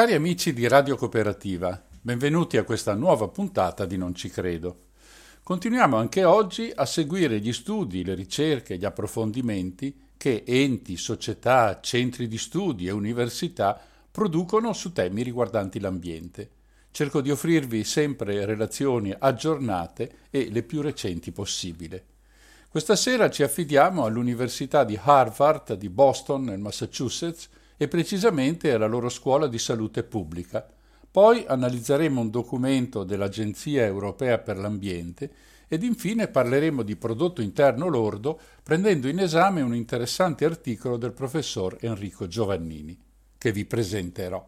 Cari amici di Radio Cooperativa, benvenuti a questa nuova puntata di Non ci credo. Continuiamo anche oggi a seguire gli studi, le ricerche, gli approfondimenti che enti, società, centri di studi e università producono su temi riguardanti l'ambiente. Cerco di offrirvi sempre relazioni aggiornate e le più recenti possibile. Questa sera ci affidiamo all'Università di Harvard di Boston, nel Massachusetts, e precisamente alla loro scuola di salute pubblica. Poi analizzeremo un documento dell'Agenzia europea per l'ambiente ed infine parleremo di prodotto interno lordo prendendo in esame un interessante articolo del professor Enrico Giovannini, che vi presenterò.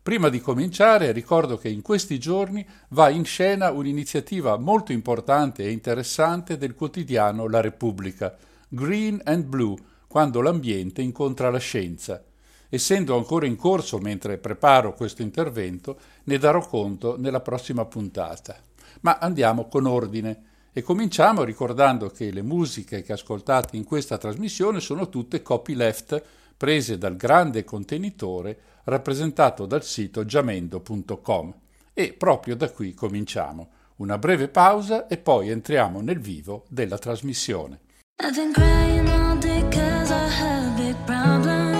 Prima di cominciare ricordo che in questi giorni va in scena un'iniziativa molto importante e interessante del quotidiano La Repubblica, Green and Blue, quando l'ambiente incontra la scienza. Essendo ancora in corso mentre preparo questo intervento, ne darò conto nella prossima puntata. Ma andiamo con ordine e cominciamo ricordando che le musiche che ascoltate in questa trasmissione sono tutte copyleft prese dal grande contenitore rappresentato dal sito giamendo.com. E proprio da qui cominciamo. Una breve pausa e poi entriamo nel vivo della trasmissione. I've been crying all day cause I have big problems.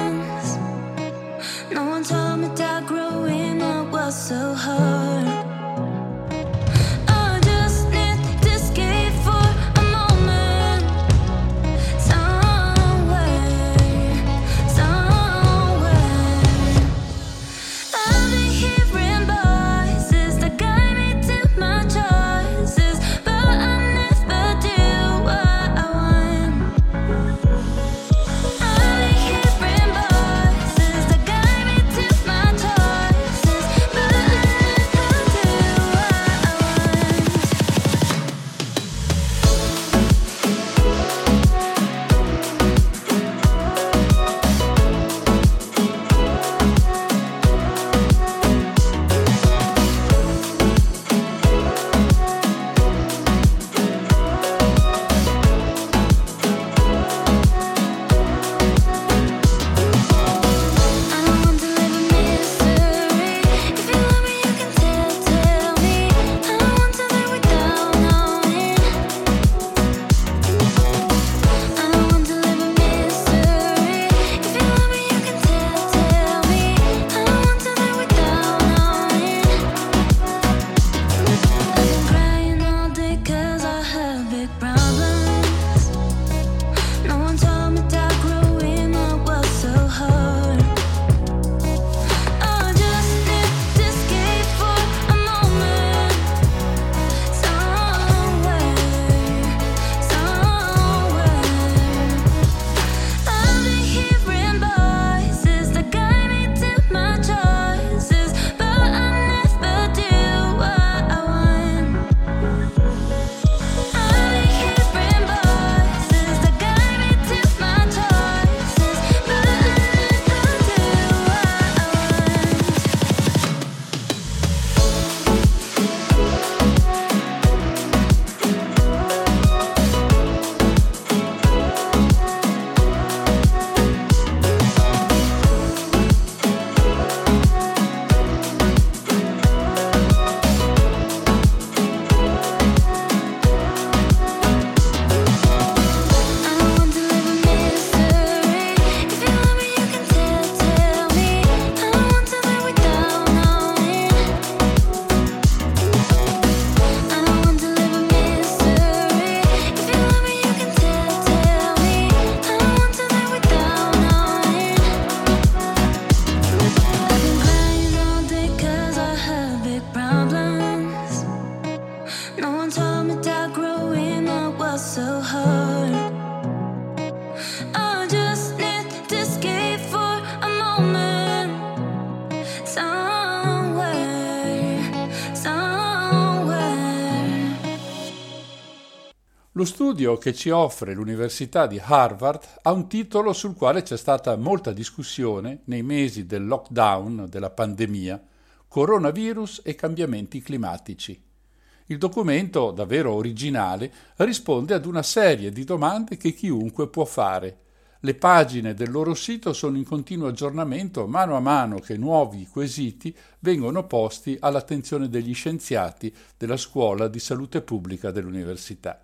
Lo studio che ci offre l'Università di Harvard ha un titolo sul quale c'è stata molta discussione nei mesi del lockdown, della pandemia, coronavirus e cambiamenti climatici. Il documento, davvero originale, risponde ad una serie di domande che chiunque può fare. Le pagine del loro sito sono in continuo aggiornamento mano a mano che nuovi quesiti vengono posti all'attenzione degli scienziati della Scuola di Salute Pubblica dell'Università.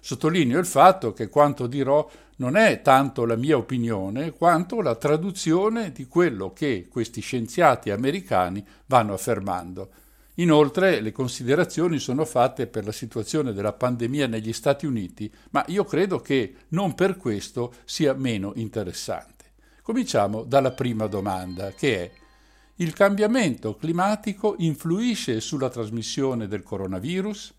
Sottolineo il fatto che quanto dirò non è tanto la mia opinione quanto la traduzione di quello che questi scienziati americani vanno affermando. Inoltre le considerazioni sono fatte per la situazione della pandemia negli Stati Uniti, ma io credo che non per questo sia meno interessante. Cominciamo dalla prima domanda, che è il cambiamento climatico influisce sulla trasmissione del coronavirus?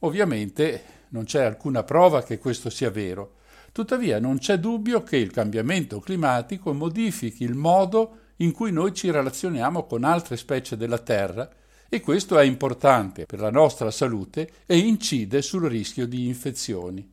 Ovviamente non c'è alcuna prova che questo sia vero. Tuttavia non c'è dubbio che il cambiamento climatico modifichi il modo in cui noi ci relazioniamo con altre specie della Terra e questo è importante per la nostra salute e incide sul rischio di infezioni.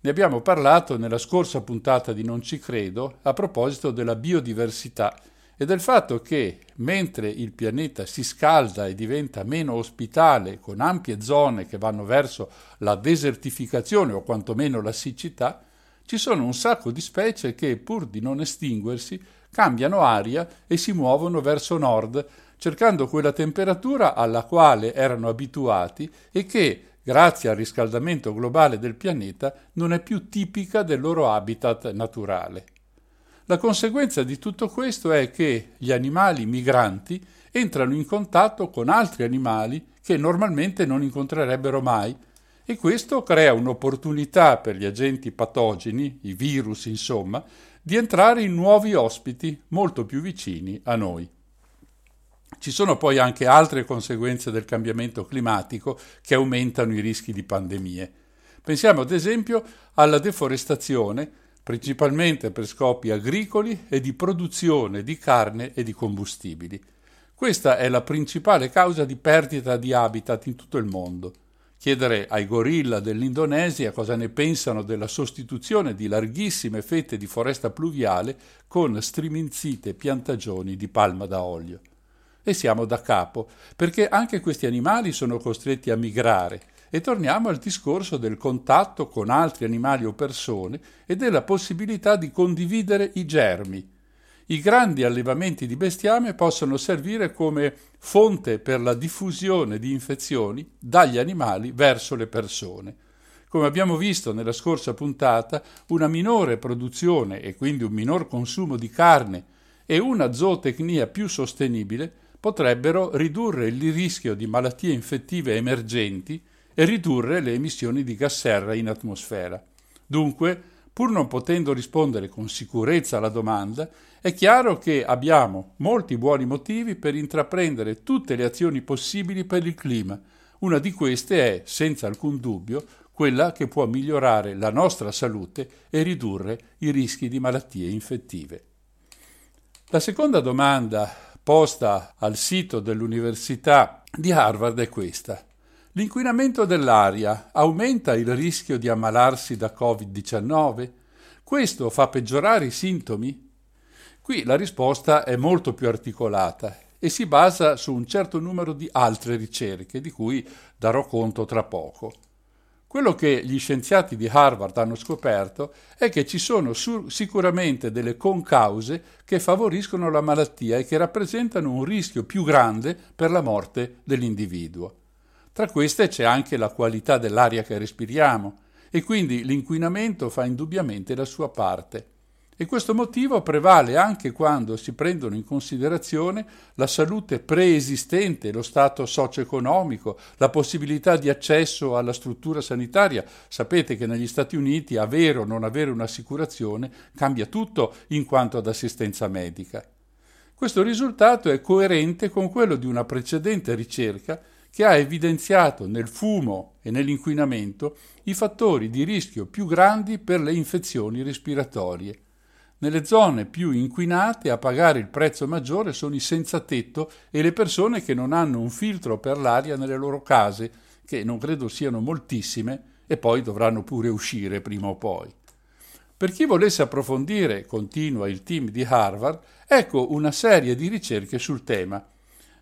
Ne abbiamo parlato nella scorsa puntata di Non ci credo a proposito della biodiversità e del fatto che, mentre il pianeta si scalda e diventa meno ospitale, con ampie zone che vanno verso la desertificazione o quantomeno la siccità, ci sono un sacco di specie che, pur di non estinguersi, cambiano aria e si muovono verso nord, cercando quella temperatura alla quale erano abituati e che, grazie al riscaldamento globale del pianeta, non è più tipica del loro habitat naturale. La conseguenza di tutto questo è che gli animali migranti entrano in contatto con altri animali che normalmente non incontrerebbero mai e questo crea un'opportunità per gli agenti patogeni, i virus insomma, di entrare in nuovi ospiti molto più vicini a noi. Ci sono poi anche altre conseguenze del cambiamento climatico che aumentano i rischi di pandemie. Pensiamo ad esempio alla deforestazione, principalmente per scopi agricoli e di produzione di carne e di combustibili. Questa è la principale causa di perdita di habitat in tutto il mondo. Chiedere ai gorilla dell'Indonesia cosa ne pensano della sostituzione di larghissime fette di foresta pluviale con striminzite piantagioni di palma da olio. E siamo da capo, perché anche questi animali sono costretti a migrare e torniamo al discorso del contatto con altri animali o persone e della possibilità di condividere i germi. I grandi allevamenti di bestiame possono servire come fonte per la diffusione di infezioni dagli animali verso le persone. Come abbiamo visto nella scorsa puntata, una minore produzione e quindi un minor consumo di carne e una zootecnia più sostenibile potrebbero ridurre il rischio di malattie infettive emergenti e ridurre le emissioni di gas serra in atmosfera. Dunque, pur non potendo rispondere con sicurezza alla domanda, è chiaro che abbiamo molti buoni motivi per intraprendere tutte le azioni possibili per il clima. Una di queste è, senza alcun dubbio, quella che può migliorare la nostra salute e ridurre i rischi di malattie infettive. La seconda domanda posta al sito dell'Università di Harvard è questa. L'inquinamento dell'aria aumenta il rischio di ammalarsi da Covid-19? Questo fa peggiorare i sintomi? Qui la risposta è molto più articolata e si basa su un certo numero di altre ricerche, di cui darò conto tra poco. Quello che gli scienziati di Harvard hanno scoperto è che ci sono sur- sicuramente delle concause che favoriscono la malattia e che rappresentano un rischio più grande per la morte dell'individuo. Tra queste c'è anche la qualità dell'aria che respiriamo e quindi l'inquinamento fa indubbiamente la sua parte. E questo motivo prevale anche quando si prendono in considerazione la salute preesistente, lo stato socio-economico, la possibilità di accesso alla struttura sanitaria. Sapete che negli Stati Uniti avere o non avere un'assicurazione cambia tutto in quanto ad assistenza medica. Questo risultato è coerente con quello di una precedente ricerca che ha evidenziato nel fumo e nell'inquinamento i fattori di rischio più grandi per le infezioni respiratorie. Nelle zone più inquinate a pagare il prezzo maggiore sono i senza tetto e le persone che non hanno un filtro per l'aria nelle loro case, che non credo siano moltissime e poi dovranno pure uscire prima o poi. Per chi volesse approfondire, continua il team di Harvard, ecco una serie di ricerche sul tema.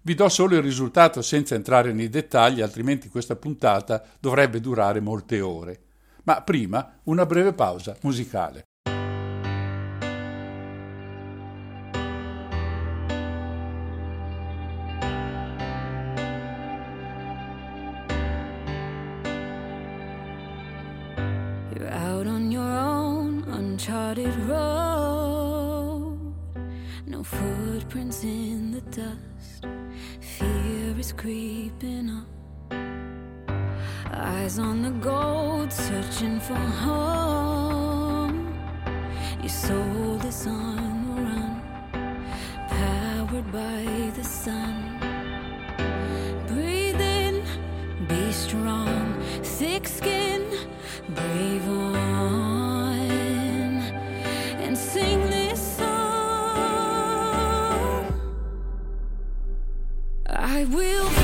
Vi do solo il risultato senza entrare nei dettagli, altrimenti questa puntata dovrebbe durare molte ore. Ma prima una breve pausa musicale. Is creeping up. Eyes on the gold, searching for home. Your soul is on the run, powered by the sun. Breathe in, be strong, thick skin, brave on, I will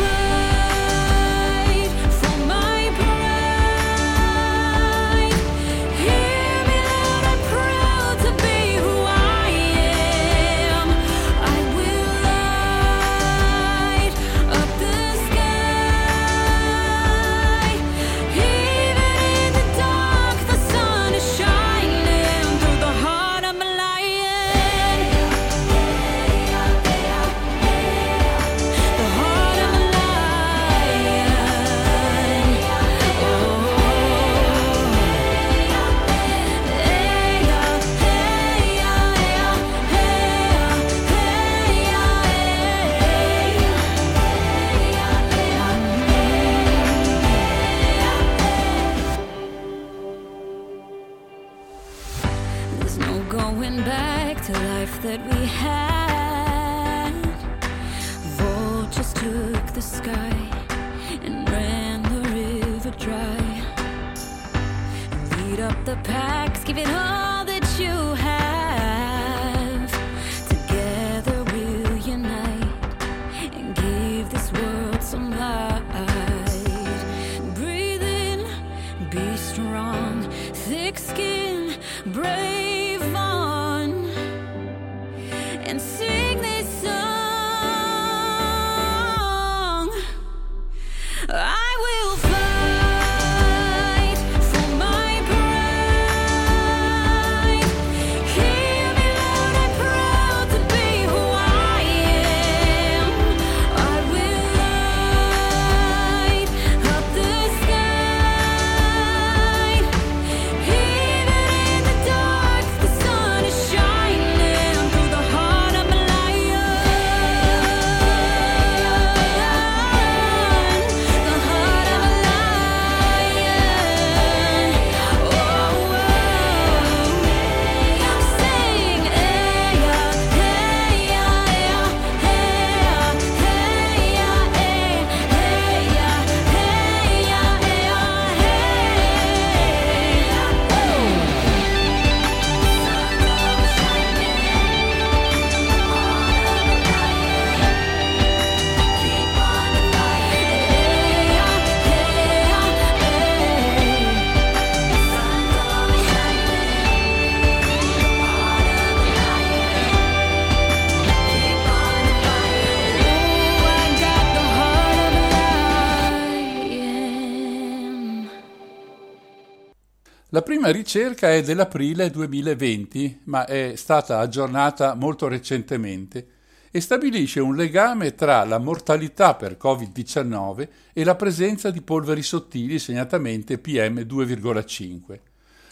La prima ricerca è dell'aprile 2020, ma è stata aggiornata molto recentemente e stabilisce un legame tra la mortalità per Covid-19 e la presenza di polveri sottili, segnatamente PM2,5.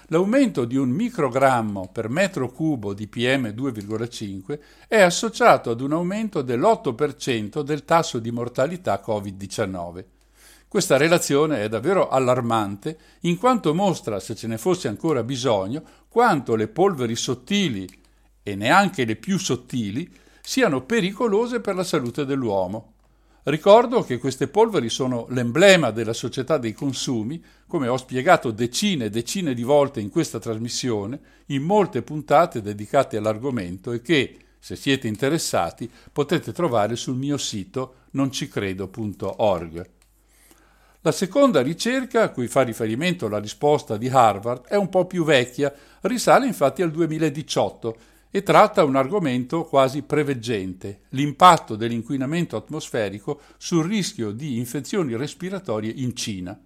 L'aumento di un microgrammo per metro cubo di PM2,5 è associato ad un aumento dell'8% del tasso di mortalità Covid-19. Questa relazione è davvero allarmante in quanto mostra, se ce ne fosse ancora bisogno, quanto le polveri sottili e neanche le più sottili siano pericolose per la salute dell'uomo. Ricordo che queste polveri sono l'emblema della società dei consumi, come ho spiegato decine e decine di volte in questa trasmissione, in molte puntate dedicate all'argomento e che, se siete interessati, potete trovare sul mio sito noncicredo.org. La seconda ricerca, a cui fa riferimento la risposta di Harvard, è un po' più vecchia, risale infatti al 2018 e tratta un argomento quasi preveggente, l'impatto dell'inquinamento atmosferico sul rischio di infezioni respiratorie in Cina.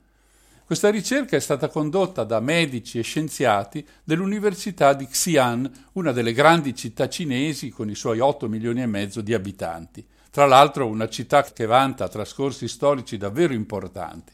Questa ricerca è stata condotta da medici e scienziati dell'Università di Xi'an, una delle grandi città cinesi con i suoi 8 milioni e mezzo di abitanti. Tra l'altro una città che vanta trascorsi storici davvero importanti.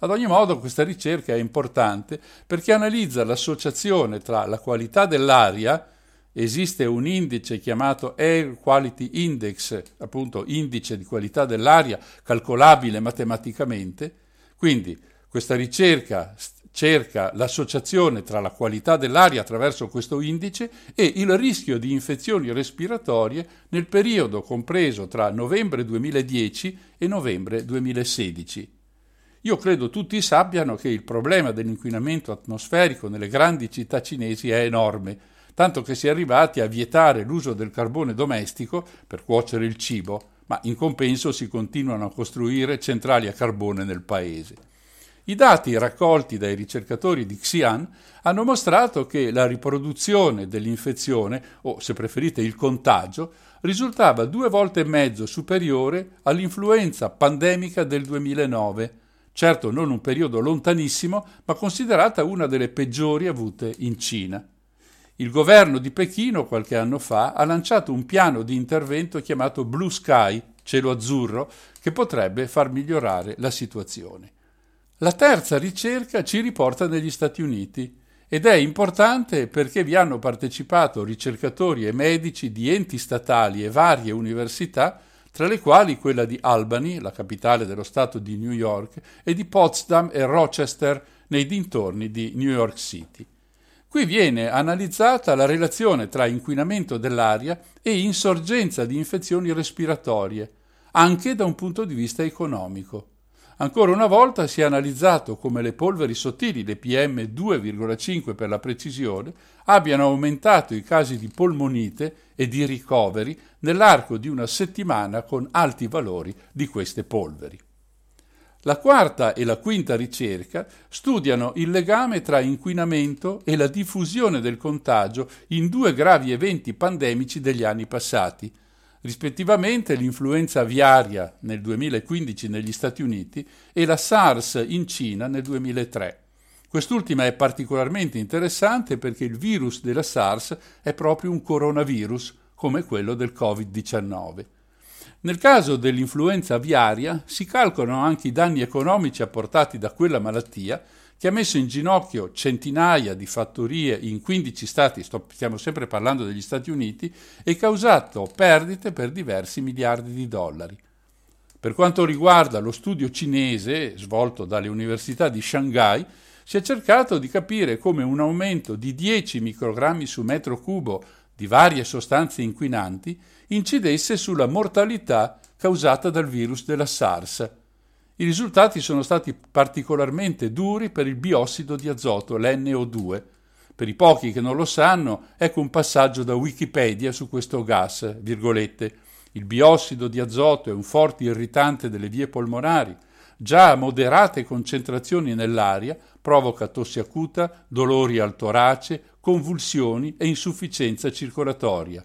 Ad ogni modo questa ricerca è importante perché analizza l'associazione tra la qualità dell'aria, esiste un indice chiamato Air Quality Index, appunto indice di qualità dell'aria calcolabile matematicamente, quindi questa ricerca cerca l'associazione tra la qualità dell'aria attraverso questo indice e il rischio di infezioni respiratorie nel periodo compreso tra novembre 2010 e novembre 2016. Io credo tutti sappiano che il problema dell'inquinamento atmosferico nelle grandi città cinesi è enorme, tanto che si è arrivati a vietare l'uso del carbone domestico per cuocere il cibo, ma in compenso si continuano a costruire centrali a carbone nel paese. I dati raccolti dai ricercatori di Xi'an hanno mostrato che la riproduzione dell'infezione, o se preferite il contagio, risultava due volte e mezzo superiore all'influenza pandemica del 2009, certo non un periodo lontanissimo, ma considerata una delle peggiori avute in Cina. Il governo di Pechino qualche anno fa ha lanciato un piano di intervento chiamato Blue Sky, cielo azzurro, che potrebbe far migliorare la situazione. La terza ricerca ci riporta negli Stati Uniti ed è importante perché vi hanno partecipato ricercatori e medici di enti statali e varie università, tra le quali quella di Albany, la capitale dello Stato di New York, e di Potsdam e Rochester nei dintorni di New York City. Qui viene analizzata la relazione tra inquinamento dell'aria e insorgenza di infezioni respiratorie, anche da un punto di vista economico. Ancora una volta si è analizzato come le polveri sottili, le PM2,5 per la precisione, abbiano aumentato i casi di polmonite e di ricoveri nell'arco di una settimana con alti valori di queste polveri. La quarta e la quinta ricerca studiano il legame tra inquinamento e la diffusione del contagio in due gravi eventi pandemici degli anni passati, rispettivamente l'influenza aviaria nel 2015 negli Stati Uniti e la SARS in Cina nel 2003. Quest'ultima è particolarmente interessante perché il virus della SARS è proprio un coronavirus, come quello del Covid-19. Nel caso dell'influenza aviaria si calcolano anche i danni economici apportati da quella malattia che ha messo in ginocchio centinaia di fattorie in 15 stati, sto, stiamo sempre parlando degli Stati Uniti, e causato perdite per diversi miliardi di dollari. Per quanto riguarda lo studio cinese svolto dalle università di Shanghai, si è cercato di capire come un aumento di 10 microgrammi su metro cubo di varie sostanze inquinanti incidesse sulla mortalità causata dal virus della SARS, i risultati sono stati particolarmente duri per il biossido di azoto, l'NO2. Per i pochi che non lo sanno, ecco un passaggio da Wikipedia su questo gas, virgolette. Il biossido di azoto è un forte irritante delle vie polmonari. Già a moderate concentrazioni nell'aria provoca tossi acuta, dolori al torace, convulsioni e insufficienza circolatoria.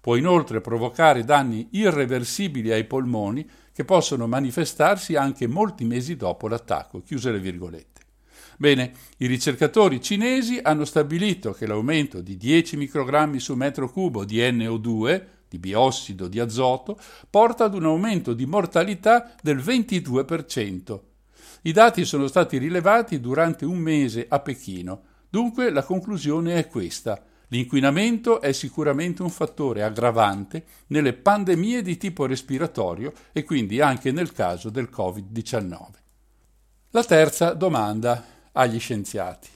Può inoltre provocare danni irreversibili ai polmoni che possono manifestarsi anche molti mesi dopo l'attacco. Chiuse le virgolette. Bene, i ricercatori cinesi hanno stabilito che l'aumento di 10 microgrammi su metro cubo di NO2, di biossido di azoto, porta ad un aumento di mortalità del 22%. I dati sono stati rilevati durante un mese a Pechino. Dunque la conclusione è questa. L'inquinamento è sicuramente un fattore aggravante nelle pandemie di tipo respiratorio e quindi anche nel caso del Covid-19. La terza domanda agli scienziati.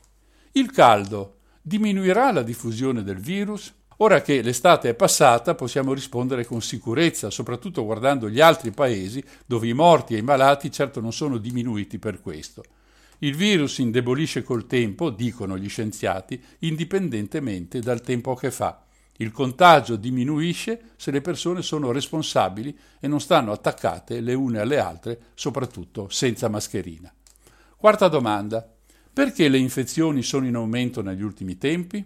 Il caldo diminuirà la diffusione del virus? Ora che l'estate è passata possiamo rispondere con sicurezza, soprattutto guardando gli altri paesi dove i morti e i malati certo non sono diminuiti per questo. Il virus indebolisce col tempo, dicono gli scienziati, indipendentemente dal tempo che fa. Il contagio diminuisce se le persone sono responsabili e non stanno attaccate le une alle altre, soprattutto senza mascherina. Quarta domanda. Perché le infezioni sono in aumento negli ultimi tempi?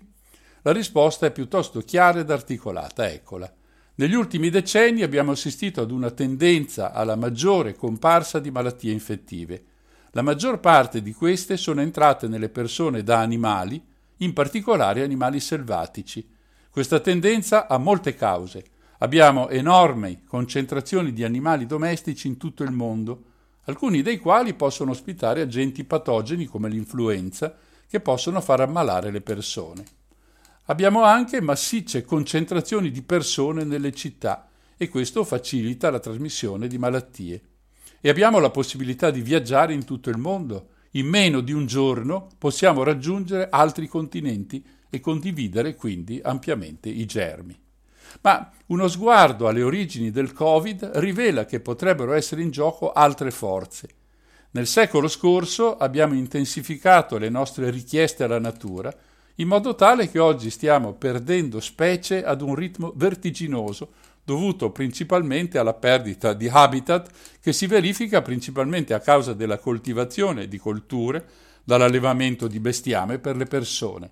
La risposta è piuttosto chiara ed articolata, eccola. Negli ultimi decenni abbiamo assistito ad una tendenza alla maggiore comparsa di malattie infettive. La maggior parte di queste sono entrate nelle persone da animali, in particolare animali selvatici. Questa tendenza ha molte cause. Abbiamo enormi concentrazioni di animali domestici in tutto il mondo, alcuni dei quali possono ospitare agenti patogeni come l'influenza che possono far ammalare le persone. Abbiamo anche massicce concentrazioni di persone nelle città e questo facilita la trasmissione di malattie. E abbiamo la possibilità di viaggiare in tutto il mondo. In meno di un giorno possiamo raggiungere altri continenti e condividere quindi ampiamente i germi. Ma uno sguardo alle origini del Covid rivela che potrebbero essere in gioco altre forze. Nel secolo scorso abbiamo intensificato le nostre richieste alla natura in modo tale che oggi stiamo perdendo specie ad un ritmo vertiginoso dovuto principalmente alla perdita di habitat che si verifica principalmente a causa della coltivazione di colture, dall'allevamento di bestiame per le persone.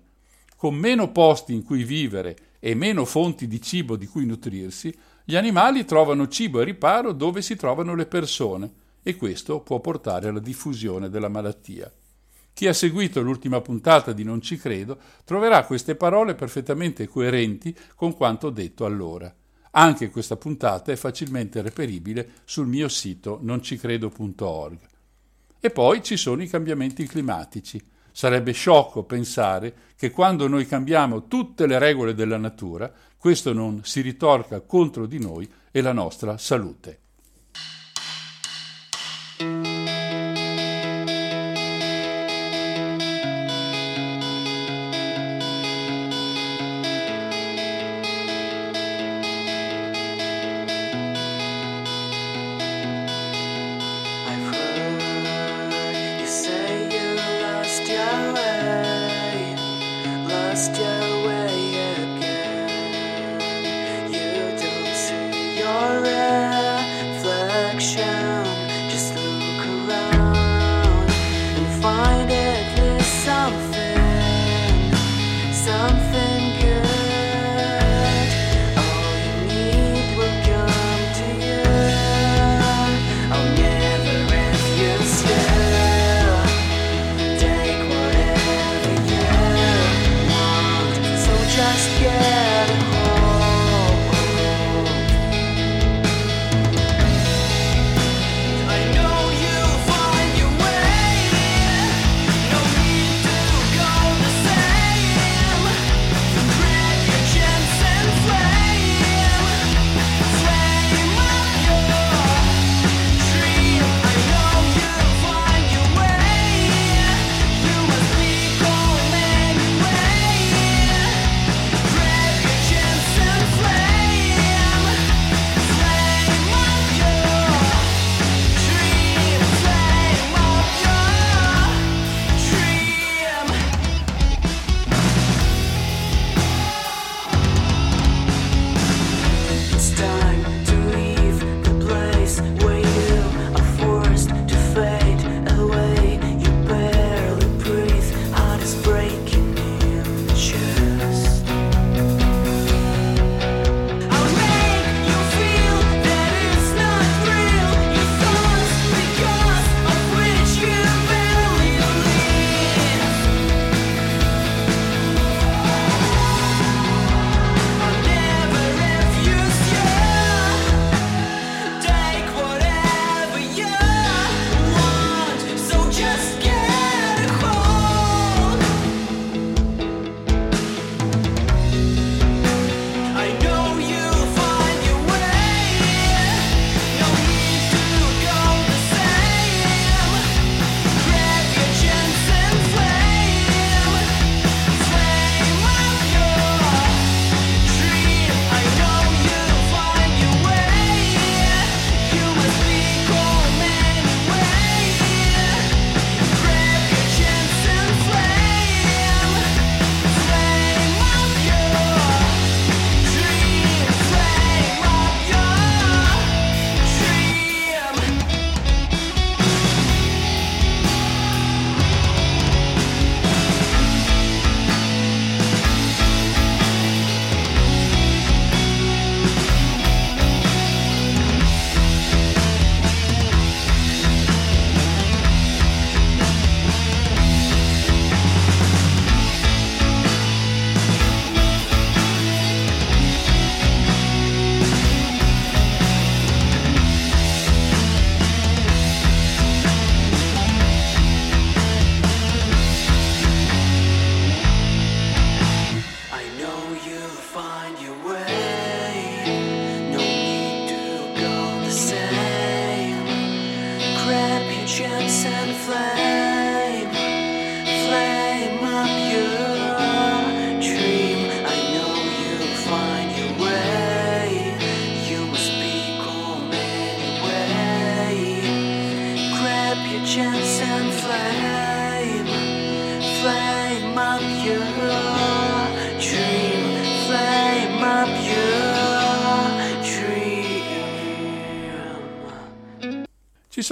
Con meno posti in cui vivere e meno fonti di cibo di cui nutrirsi, gli animali trovano cibo e riparo dove si trovano le persone e questo può portare alla diffusione della malattia. Chi ha seguito l'ultima puntata di Non ci credo troverà queste parole perfettamente coerenti con quanto detto allora. Anche questa puntata è facilmente reperibile sul mio sito noncicredo.org. E poi ci sono i cambiamenti climatici. Sarebbe sciocco pensare che quando noi cambiamo tutte le regole della natura, questo non si ritorca contro di noi e la nostra salute.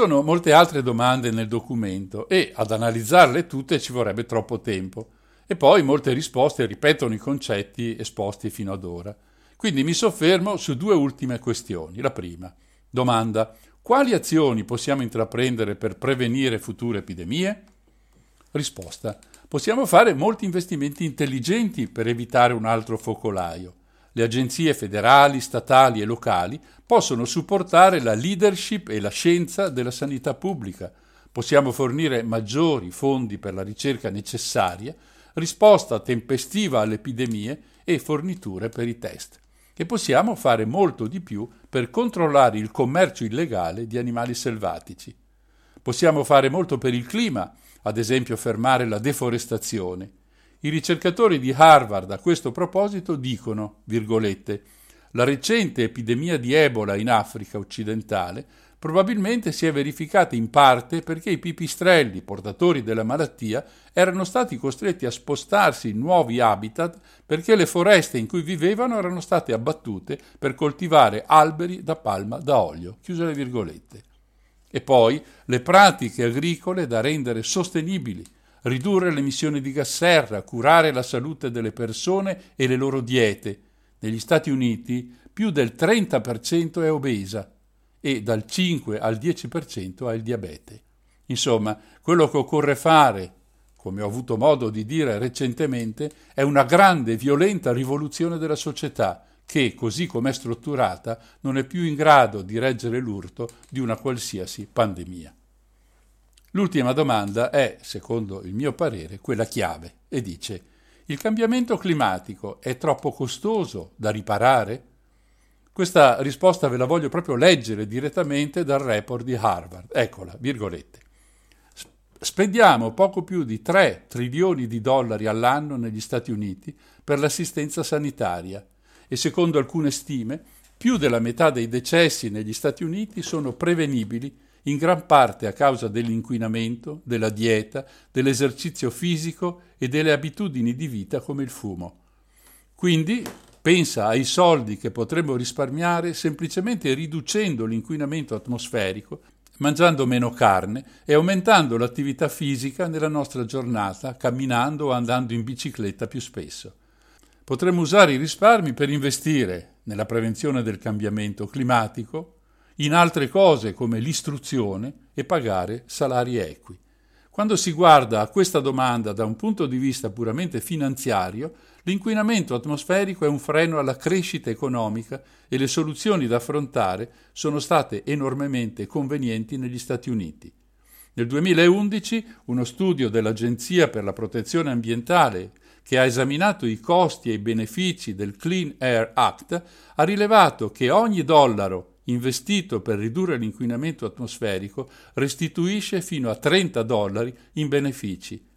Sono molte altre domande nel documento e ad analizzarle tutte ci vorrebbe troppo tempo. E poi molte risposte ripetono i concetti esposti fino ad ora. Quindi mi soffermo su due ultime questioni. La prima, domanda, quali azioni possiamo intraprendere per prevenire future epidemie? Risposta, possiamo fare molti investimenti intelligenti per evitare un altro focolaio. Le agenzie federali, statali e locali possono supportare la leadership e la scienza della sanità pubblica. Possiamo fornire maggiori fondi per la ricerca necessaria, risposta tempestiva alle epidemie e forniture per i test. E possiamo fare molto di più per controllare il commercio illegale di animali selvatici. Possiamo fare molto per il clima, ad esempio fermare la deforestazione. I ricercatori di Harvard a questo proposito dicono, virgolette, la recente epidemia di Ebola in Africa occidentale probabilmente si è verificata in parte perché i pipistrelli portatori della malattia erano stati costretti a spostarsi in nuovi habitat perché le foreste in cui vivevano erano state abbattute per coltivare alberi da palma da olio. Chiuse le virgolette. E poi le pratiche agricole da rendere sostenibili, ridurre le emissioni di gas serra, curare la salute delle persone e le loro diete. Negli Stati Uniti più del 30% è obesa e dal 5 al 10% ha il diabete. Insomma, quello che occorre fare, come ho avuto modo di dire recentemente, è una grande e violenta rivoluzione della società che, così com'è strutturata, non è più in grado di reggere l'urto di una qualsiasi pandemia. L'ultima domanda è, secondo il mio parere, quella chiave e dice il cambiamento climatico è troppo costoso da riparare? Questa risposta ve la voglio proprio leggere direttamente dal report di Harvard. Eccola, virgolette. Spendiamo poco più di 3 trilioni di dollari all'anno negli Stati Uniti per l'assistenza sanitaria e secondo alcune stime più della metà dei decessi negli Stati Uniti sono prevenibili in gran parte a causa dell'inquinamento, della dieta, dell'esercizio fisico e delle abitudini di vita come il fumo. Quindi pensa ai soldi che potremmo risparmiare semplicemente riducendo l'inquinamento atmosferico, mangiando meno carne e aumentando l'attività fisica nella nostra giornata, camminando o andando in bicicletta più spesso. Potremmo usare i risparmi per investire nella prevenzione del cambiamento climatico, in altre cose come l'istruzione e pagare salari equi. Quando si guarda a questa domanda da un punto di vista puramente finanziario, l'inquinamento atmosferico è un freno alla crescita economica e le soluzioni da affrontare sono state enormemente convenienti negli Stati Uniti. Nel 2011 uno studio dell'Agenzia per la protezione ambientale che ha esaminato i costi e i benefici del Clean Air Act ha rilevato che ogni dollaro investito per ridurre l'inquinamento atmosferico restituisce fino a 30 dollari in benefici.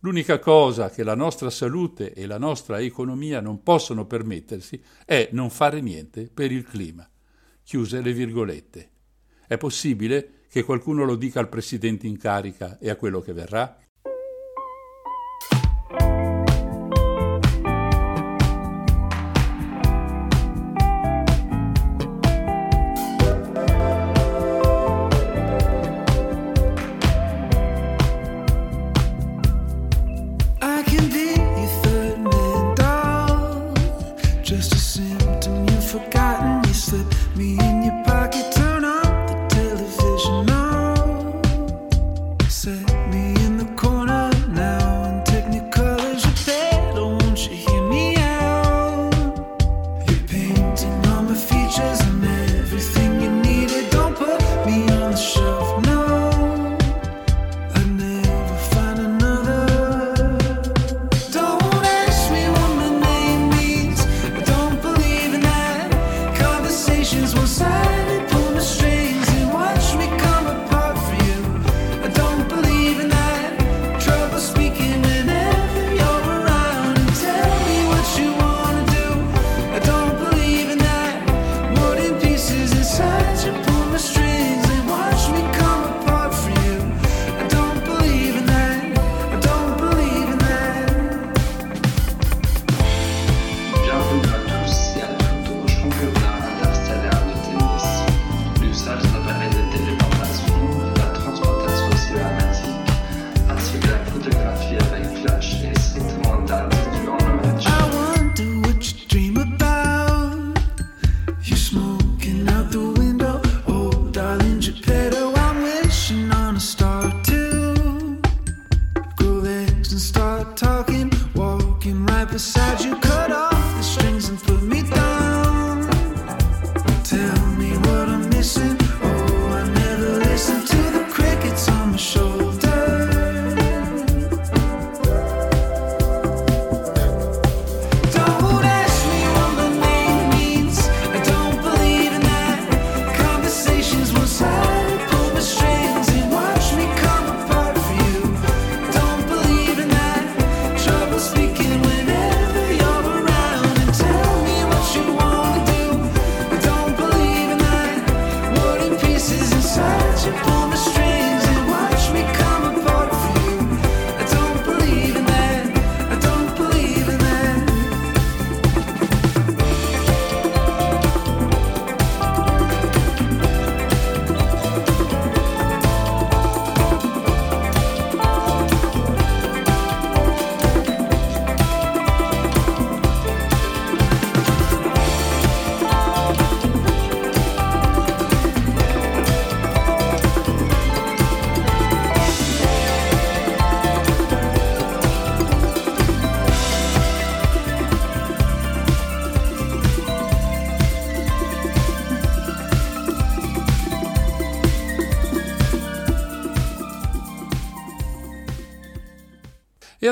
L'unica cosa che la nostra salute e la nostra economia non possono permettersi è non fare niente per il clima. Chiuse le virgolette. È possibile che qualcuno lo dica al presidente in carica e a quello che verrà?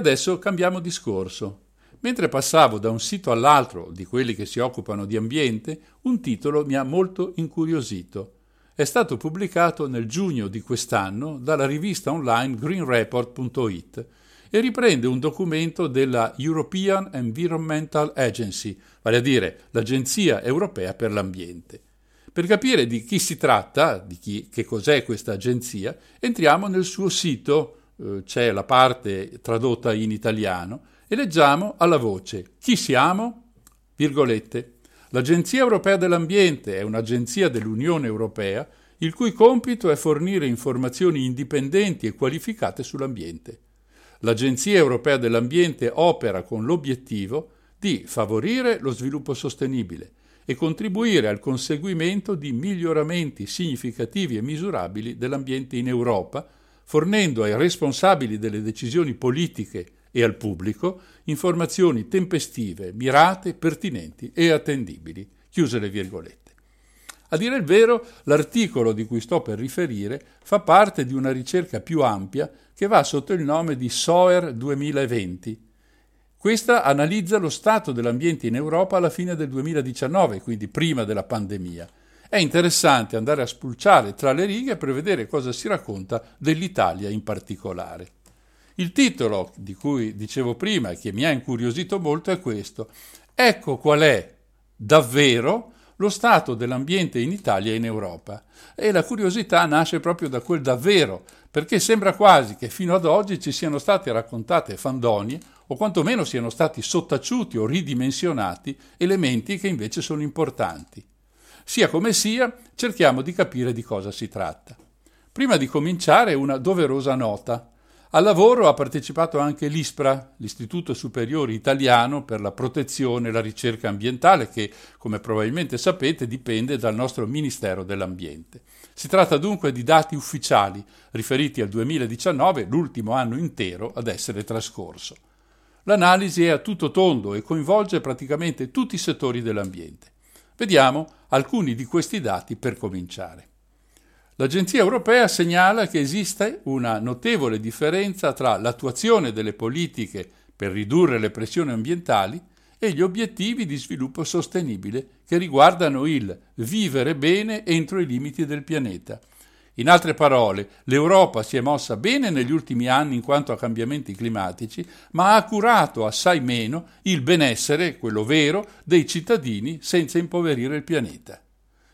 Adesso cambiamo discorso. Mentre passavo da un sito all'altro di quelli che si occupano di ambiente, un titolo mi ha molto incuriosito. È stato pubblicato nel giugno di quest'anno dalla rivista online greenreport.it e riprende un documento della European Environmental Agency, vale a dire l'Agenzia europea per l'ambiente. Per capire di chi si tratta, di chi, che cos'è questa agenzia, entriamo nel suo sito, eh, c'è la parte tradotta in italiano, e leggiamo alla voce chi siamo? Virgolette. L'Agenzia europea dell'ambiente è un'agenzia dell'Unione europea il cui compito è fornire informazioni indipendenti e qualificate sull'ambiente. L'Agenzia europea dell'ambiente opera con l'obiettivo di favorire lo sviluppo sostenibile e contribuire al conseguimento di miglioramenti significativi e misurabili dell'ambiente in Europa, fornendo ai responsabili delle decisioni politiche e al pubblico informazioni tempestive, mirate, pertinenti e attendibili. Chiuse le virgolette. A dire il vero, l'articolo di cui sto per riferire fa parte di una ricerca più ampia che va sotto il nome di SOER 2020. Questa analizza lo stato dell'ambiente in Europa alla fine del 2019, quindi prima della pandemia. È interessante andare a spulciare tra le righe per vedere cosa si racconta dell'Italia in particolare. Il titolo di cui dicevo prima e che mi ha incuriosito molto è questo. Ecco qual è davvero lo stato dell'ambiente in Italia e in Europa. E la curiosità nasce proprio da quel davvero, perché sembra quasi che fino ad oggi ci siano state raccontate fandonie o quantomeno siano stati sottaciuti o ridimensionati elementi che invece sono importanti. Sia come sia, cerchiamo di capire di cosa si tratta. Prima di cominciare una doverosa nota. Al lavoro ha partecipato anche l'ISPRA, l'Istituto Superiore Italiano per la Protezione e la Ricerca Ambientale, che, come probabilmente sapete, dipende dal nostro Ministero dell'Ambiente. Si tratta dunque di dati ufficiali riferiti al 2019, l'ultimo anno intero ad essere trascorso. L'analisi è a tutto tondo e coinvolge praticamente tutti i settori dell'ambiente. Vediamo alcuni di questi dati per cominciare. L'Agenzia europea segnala che esiste una notevole differenza tra l'attuazione delle politiche per ridurre le pressioni ambientali e gli obiettivi di sviluppo sostenibile che riguardano il vivere bene entro i limiti del pianeta. In altre parole, l'Europa si è mossa bene negli ultimi anni in quanto a cambiamenti climatici, ma ha curato assai meno il benessere, quello vero, dei cittadini senza impoverire il pianeta.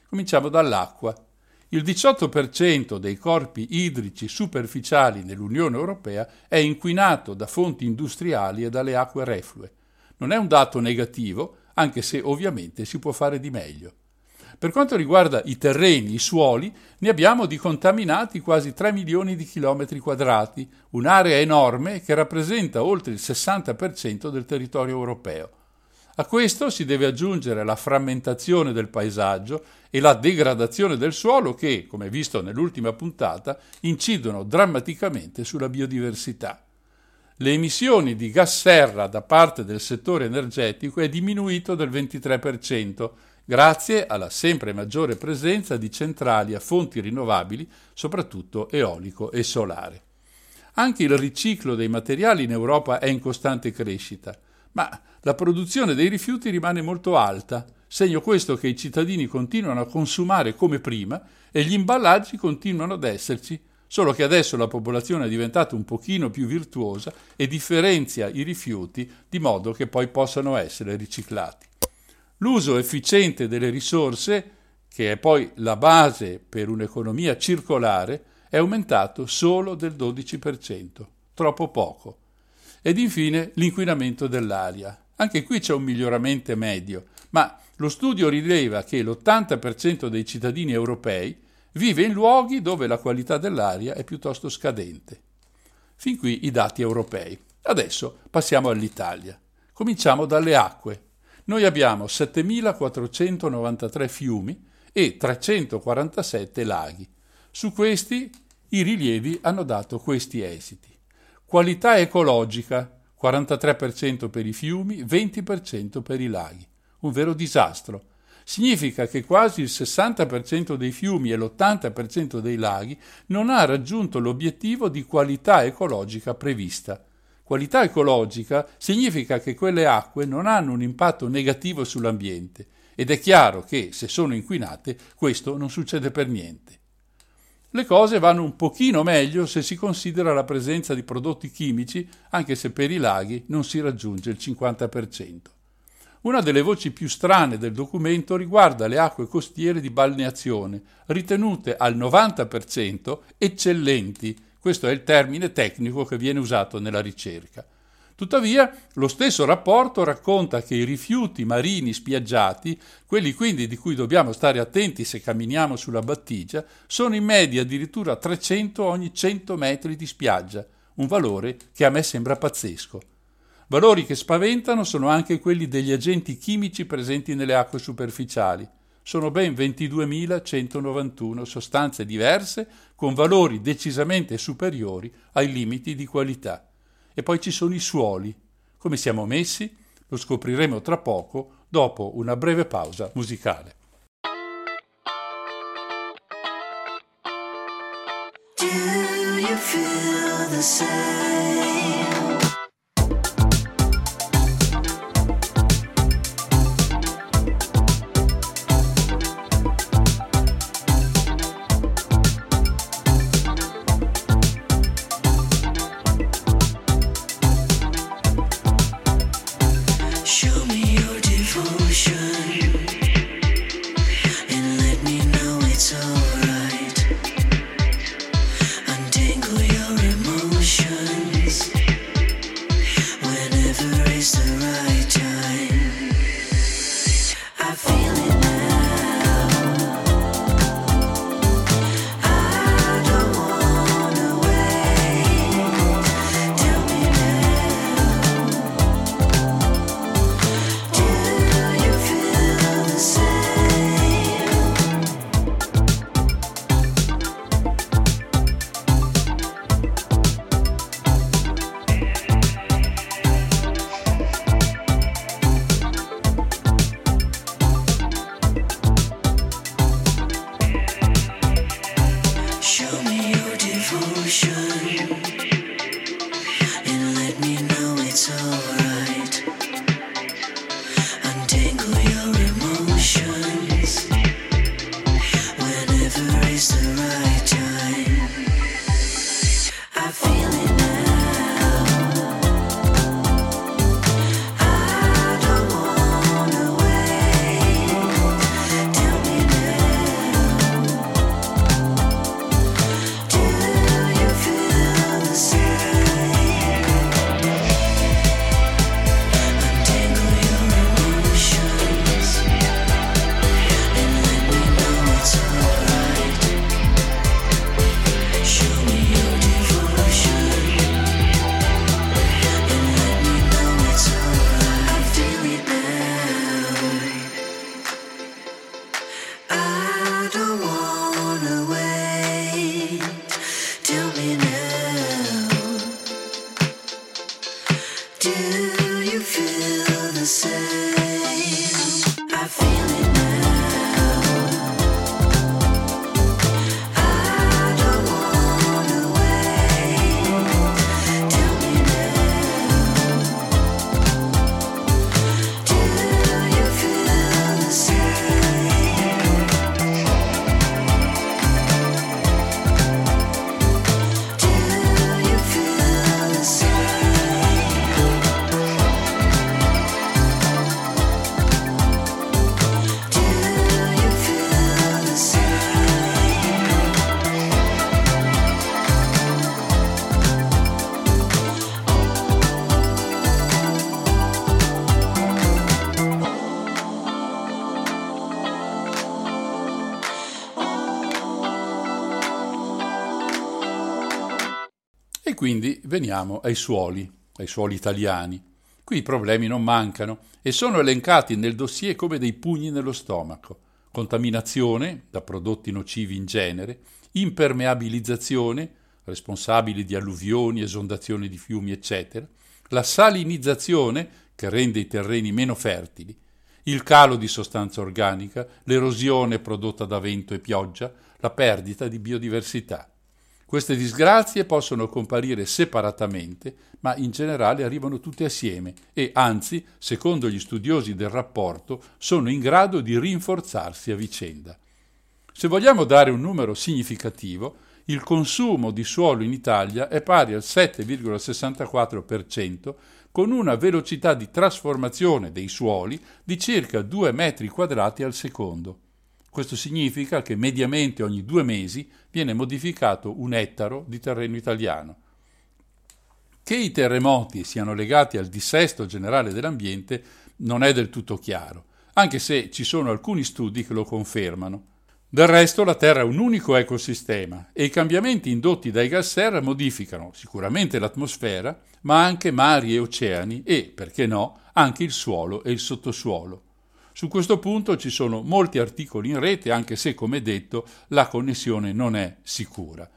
Cominciamo dall'acqua. Il 18% dei corpi idrici superficiali nell'Unione Europea è inquinato da fonti industriali e dalle acque reflue. Non è un dato negativo, anche se ovviamente si può fare di meglio. Per quanto riguarda i terreni, i suoli, ne abbiamo di contaminati quasi 3 milioni di chilometri quadrati, un'area enorme che rappresenta oltre il 60% del territorio europeo. A questo si deve aggiungere la frammentazione del paesaggio e la degradazione del suolo che, come visto nell'ultima puntata, incidono drammaticamente sulla biodiversità. Le emissioni di gas serra da parte del settore energetico è diminuito del 23%, grazie alla sempre maggiore presenza di centrali a fonti rinnovabili, soprattutto eolico e solare. Anche il riciclo dei materiali in Europa è in costante crescita, ma la produzione dei rifiuti rimane molto alta, segno questo che i cittadini continuano a consumare come prima e gli imballaggi continuano ad esserci, solo che adesso la popolazione è diventata un pochino più virtuosa e differenzia i rifiuti di modo che poi possano essere riciclati. L'uso efficiente delle risorse, che è poi la base per un'economia circolare, è aumentato solo del 12%, troppo poco. Ed infine l'inquinamento dell'aria. Anche qui c'è un miglioramento medio, ma lo studio rileva che l'80% dei cittadini europei vive in luoghi dove la qualità dell'aria è piuttosto scadente. Fin qui i dati europei. Adesso passiamo all'Italia. Cominciamo dalle acque. Noi abbiamo 7.493 fiumi e 347 laghi. Su questi i rilievi hanno dato questi esiti. Qualità ecologica 43% per i fiumi, 20% per i laghi. Un vero disastro. Significa che quasi il 60% dei fiumi e l'80% dei laghi non ha raggiunto l'obiettivo di qualità ecologica prevista. Qualità ecologica significa che quelle acque non hanno un impatto negativo sull'ambiente ed è chiaro che se sono inquinate questo non succede per niente. Le cose vanno un pochino meglio se si considera la presenza di prodotti chimici, anche se per i laghi non si raggiunge il 50%. Una delle voci più strane del documento riguarda le acque costiere di balneazione, ritenute al 90% eccellenti, questo è il termine tecnico che viene usato nella ricerca. Tuttavia, lo stesso rapporto racconta che i rifiuti marini spiaggiati, quelli quindi di cui dobbiamo stare attenti se camminiamo sulla battigia, sono in media addirittura 300 ogni 100 metri di spiaggia, un valore che a me sembra pazzesco. Valori che spaventano sono anche quelli degli agenti chimici presenti nelle acque superficiali. Sono ben 22.191 sostanze diverse con valori decisamente superiori ai limiti di qualità. E poi ci sono i suoli. Come siamo messi? Lo scopriremo tra poco dopo una breve pausa musicale. Do you feel the same? Show me E quindi veniamo ai suoli, ai suoli italiani. Qui i problemi non mancano e sono elencati nel dossier come dei pugni nello stomaco. Contaminazione da prodotti nocivi in genere, impermeabilizzazione, responsabili di alluvioni, esondazioni di fiumi, eccetera, la salinizzazione, che rende i terreni meno fertili, il calo di sostanza organica, l'erosione prodotta da vento e pioggia, la perdita di biodiversità. Queste disgrazie possono comparire separatamente, ma in generale arrivano tutte assieme e, anzi, secondo gli studiosi del rapporto, sono in grado di rinforzarsi a vicenda. Se vogliamo dare un numero significativo, il consumo di suolo in Italia è pari al 7,64%, con una velocità di trasformazione dei suoli di circa 2 metri quadrati al secondo. Questo significa che mediamente ogni due mesi viene modificato un ettaro di terreno italiano. Che i terremoti siano legati al dissesto generale dell'ambiente non è del tutto chiaro, anche se ci sono alcuni studi che lo confermano. Del resto la Terra è un unico ecosistema e i cambiamenti indotti dai gas serra modificano sicuramente l'atmosfera, ma anche mari e oceani e, perché no, anche il suolo e il sottosuolo. Su questo punto ci sono molti articoli in rete, anche se, come detto, la connessione non è sicura.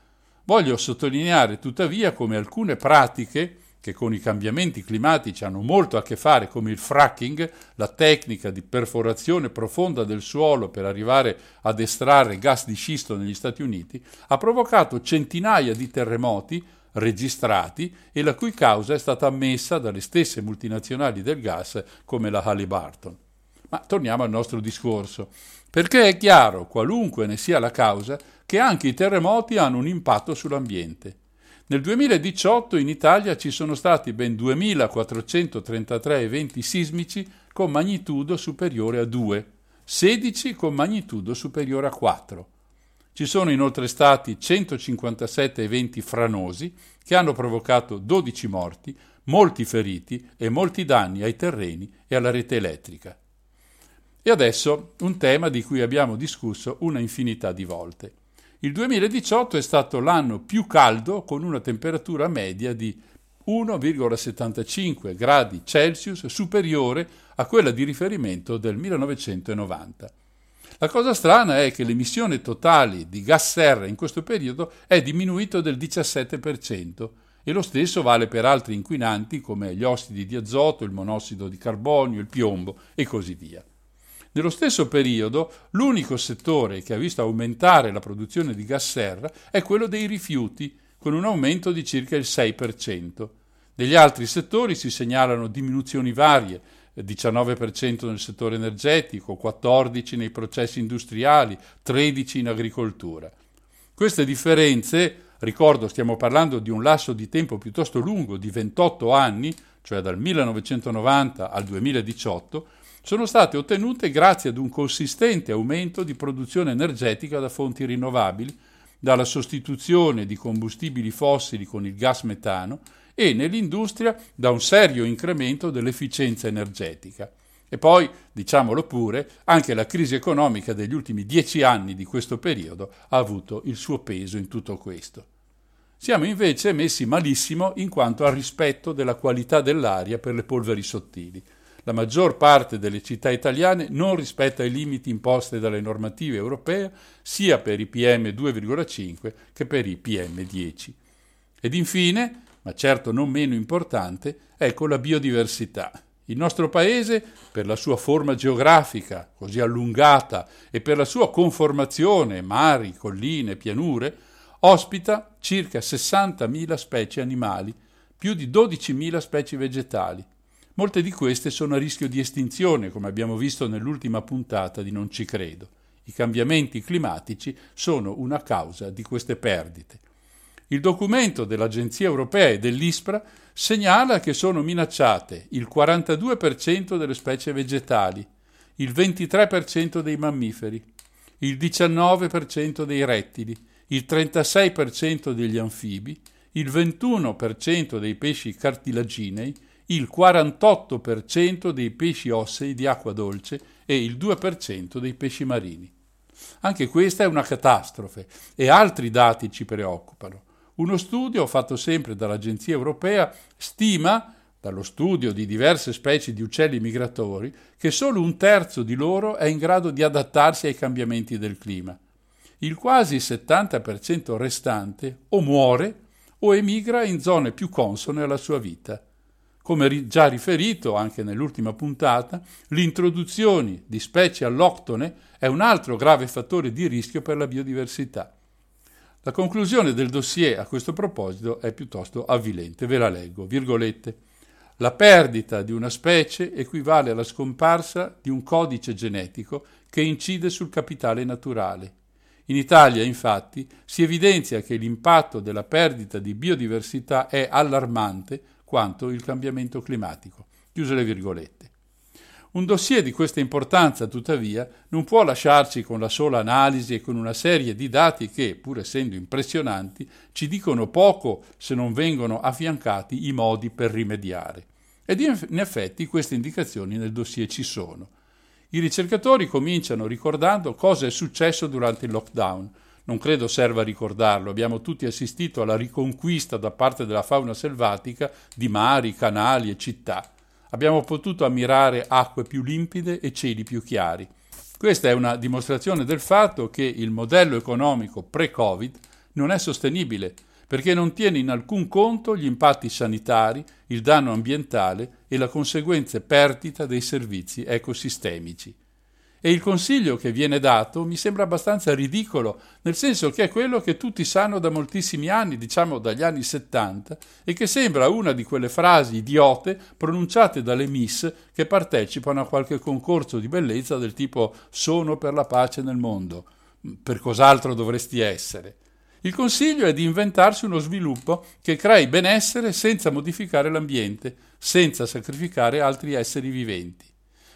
Voglio sottolineare tuttavia come alcune pratiche che con i cambiamenti climatici hanno molto a che fare, come il fracking, la tecnica di perforazione profonda del suolo per arrivare ad estrarre gas di scisto negli Stati Uniti, ha provocato centinaia di terremoti registrati e la cui causa è stata ammessa dalle stesse multinazionali del gas come la Halliburton. Ma torniamo al nostro discorso, perché è chiaro, qualunque ne sia la causa, che anche i terremoti hanno un impatto sull'ambiente. Nel 2018 in Italia ci sono stati ben 2.433 eventi sismici con magnitudo superiore a 2, 16 con magnitudo superiore a 4. Ci sono inoltre stati 157 eventi franosi che hanno provocato 12 morti, molti feriti e molti danni ai terreni e alla rete elettrica. E adesso un tema di cui abbiamo discusso una infinità di volte. Il 2018 è stato l'anno più caldo con una temperatura media di 1,75 gradi Celsius superiore a quella di riferimento del 1990. La cosa strana è che l'emissione totale di gas serra in questo periodo è diminuito del 17% e lo stesso vale per altri inquinanti come gli ossidi di azoto, il monossido di carbonio, il piombo e così via. Nello stesso periodo, l'unico settore che ha visto aumentare la produzione di gas serra è quello dei rifiuti, con un aumento di circa il 6%. Negli altri settori si segnalano diminuzioni varie, 19% nel settore energetico, 14% nei processi industriali, 13% in agricoltura. Queste differenze, ricordo stiamo parlando di un lasso di tempo piuttosto lungo, di 28 anni, cioè dal 1990 al 2018, sono state ottenute grazie ad un consistente aumento di produzione energetica da fonti rinnovabili, dalla sostituzione di combustibili fossili con il gas metano e nell'industria da un serio incremento dell'efficienza energetica. E poi, diciamolo pure, anche la crisi economica degli ultimi dieci anni di questo periodo ha avuto il suo peso in tutto questo. Siamo invece messi malissimo in quanto al rispetto della qualità dell'aria per le polveri sottili. La maggior parte delle città italiane non rispetta i limiti imposti dalle normative europee sia per i PM2,5 che per i PM10. Ed infine, ma certo non meno importante, ecco la biodiversità. Il nostro paese, per la sua forma geografica così allungata e per la sua conformazione, mari, colline, pianure, ospita circa 60.000 specie animali, più di 12.000 specie vegetali. Molte di queste sono a rischio di estinzione, come abbiamo visto nell'ultima puntata di Non ci credo. I cambiamenti climatici sono una causa di queste perdite. Il documento dell'Agenzia europea e dell'ISPRA segnala che sono minacciate il 42% delle specie vegetali, il 23% dei mammiferi, il 19% dei rettili, il 36% degli anfibi, il 21% dei pesci cartilaginei, il 48% dei pesci ossei di acqua dolce e il 2% dei pesci marini. Anche questa è una catastrofe e altri dati ci preoccupano. Uno studio fatto sempre dall'Agenzia europea stima, dallo studio di diverse specie di uccelli migratori, che solo un terzo di loro è in grado di adattarsi ai cambiamenti del clima. Il quasi 70% restante o muore o emigra in zone più consone alla sua vita. Come già riferito anche nell'ultima puntata, l'introduzione di specie alloctone è un altro grave fattore di rischio per la biodiversità. La conclusione del dossier a questo proposito è piuttosto avvilente, ve la leggo, virgolette. La perdita di una specie equivale alla scomparsa di un codice genetico che incide sul capitale naturale. In Italia, infatti, si evidenzia che l'impatto della perdita di biodiversità è allarmante quanto il cambiamento climatico. Chiuse le virgolette. Un dossier di questa importanza, tuttavia, non può lasciarci con la sola analisi e con una serie di dati che, pur essendo impressionanti, ci dicono poco se non vengono affiancati i modi per rimediare. Ed in effetti queste indicazioni nel dossier ci sono. I ricercatori cominciano ricordando cosa è successo durante il lockdown. Non credo serva ricordarlo, abbiamo tutti assistito alla riconquista da parte della fauna selvatica di mari, canali e città. Abbiamo potuto ammirare acque più limpide e cieli più chiari. Questa è una dimostrazione del fatto che il modello economico pre-Covid non è sostenibile perché non tiene in alcun conto gli impatti sanitari, il danno ambientale e la conseguente perdita dei servizi ecosistemici. E il consiglio che viene dato mi sembra abbastanza ridicolo, nel senso che è quello che tutti sanno da moltissimi anni, diciamo dagli anni 70, e che sembra una di quelle frasi idiote pronunciate dalle miss che partecipano a qualche concorso di bellezza del tipo sono per la pace nel mondo. Per cos'altro dovresti essere? Il consiglio è di inventarsi uno sviluppo che crei benessere senza modificare l'ambiente, senza sacrificare altri esseri viventi.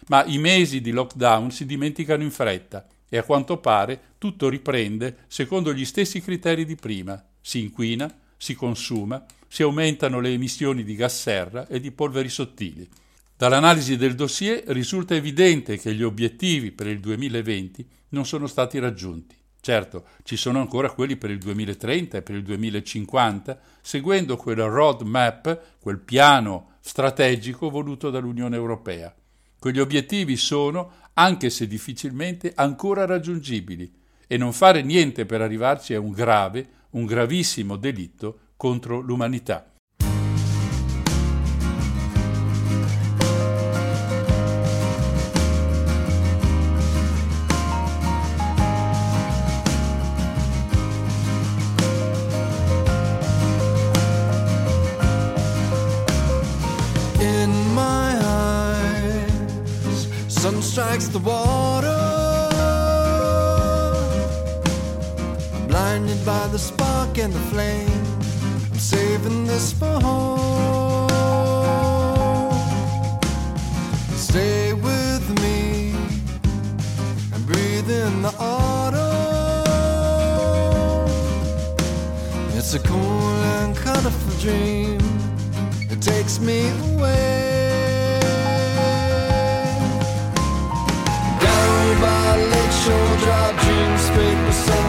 Ma i mesi di lockdown si dimenticano in fretta e a quanto pare tutto riprende secondo gli stessi criteri di prima. Si inquina, si consuma, si aumentano le emissioni di gas serra e di polveri sottili. Dall'analisi del dossier risulta evidente che gli obiettivi per il 2020 non sono stati raggiunti. Certo, ci sono ancora quelli per il 2030 e per il 2050, seguendo quel roadmap, quel piano strategico voluto dall'Unione Europea. Quegli obiettivi sono, anche se difficilmente, ancora raggiungibili e non fare niente per arrivarci è un grave, un gravissimo delitto contro l'umanità. The water. I'm blinded by the spark and the flame. I'm saving this for home. Stay with me and breathe in the autumn. It's a cool and colorful dream it takes me away.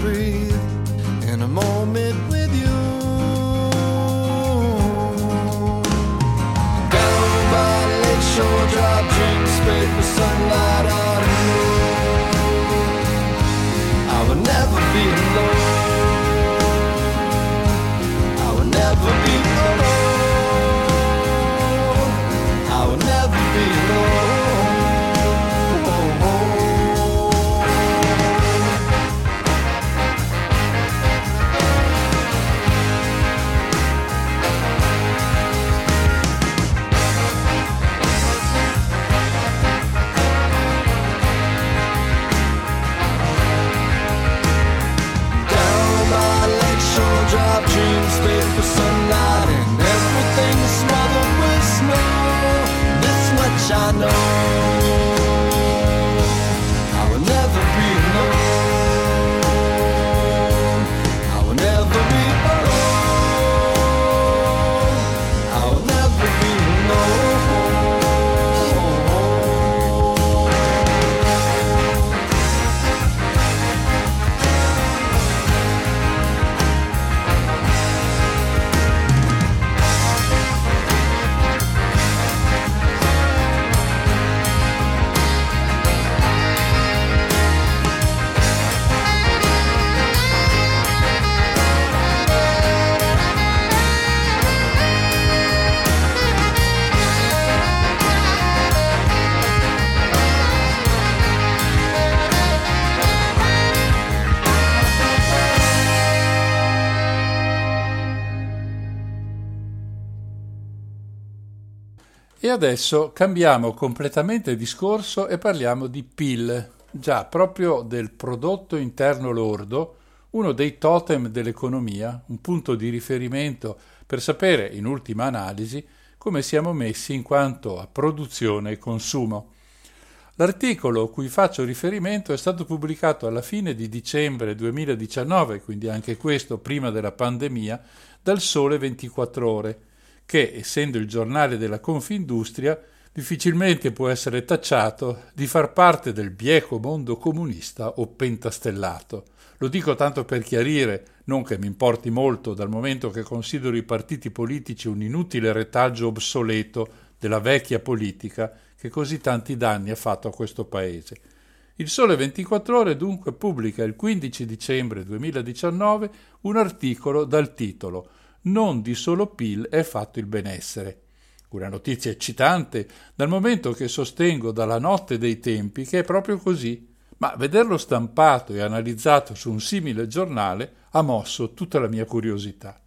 free. I know. Adesso cambiamo completamente discorso e parliamo di PIL, già proprio del prodotto interno lordo, uno dei totem dell'economia, un punto di riferimento per sapere, in ultima analisi, come siamo messi in quanto a produzione e consumo. L'articolo cui faccio riferimento è stato pubblicato alla fine di dicembre 2019, quindi anche questo prima della pandemia, dal Sole 24 ore, che, essendo il giornale della Confindustria, difficilmente può essere tacciato di far parte del bieco mondo comunista o pentastellato. Lo dico tanto per chiarire, non che mi importi molto, dal momento che considero i partiti politici un inutile retaggio obsoleto della vecchia politica che così tanti danni ha fatto a questo paese. Il Sole 24 Ore dunque pubblica il 15 dicembre 2019 un articolo dal titolo Non di solo PIL è fatto il benessere. Una notizia eccitante, dal momento che sostengo dalla notte dei tempi che è proprio così, ma vederlo stampato e analizzato su un simile giornale ha mosso tutta la mia curiosità.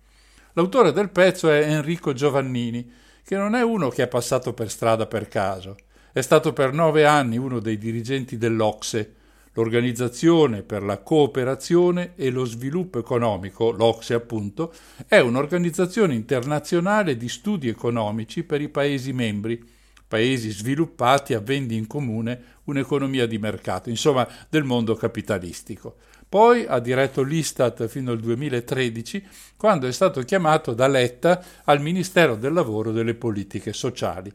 L'autore del pezzo è Enrico Giovannini, che non è uno che è passato per strada per caso. È stato per nove anni uno dei dirigenti dell'Ocse, l'Organizzazione per la cooperazione e lo sviluppo economico, l'Ocse appunto, è un'organizzazione internazionale di studi economici per i Paesi membri, paesi sviluppati avendo in comune un'economia di mercato, insomma del mondo capitalistico. Poi ha diretto l'Istat fino al 2013, quando è stato chiamato da Letta al Ministero del Lavoro e delle Politiche Sociali.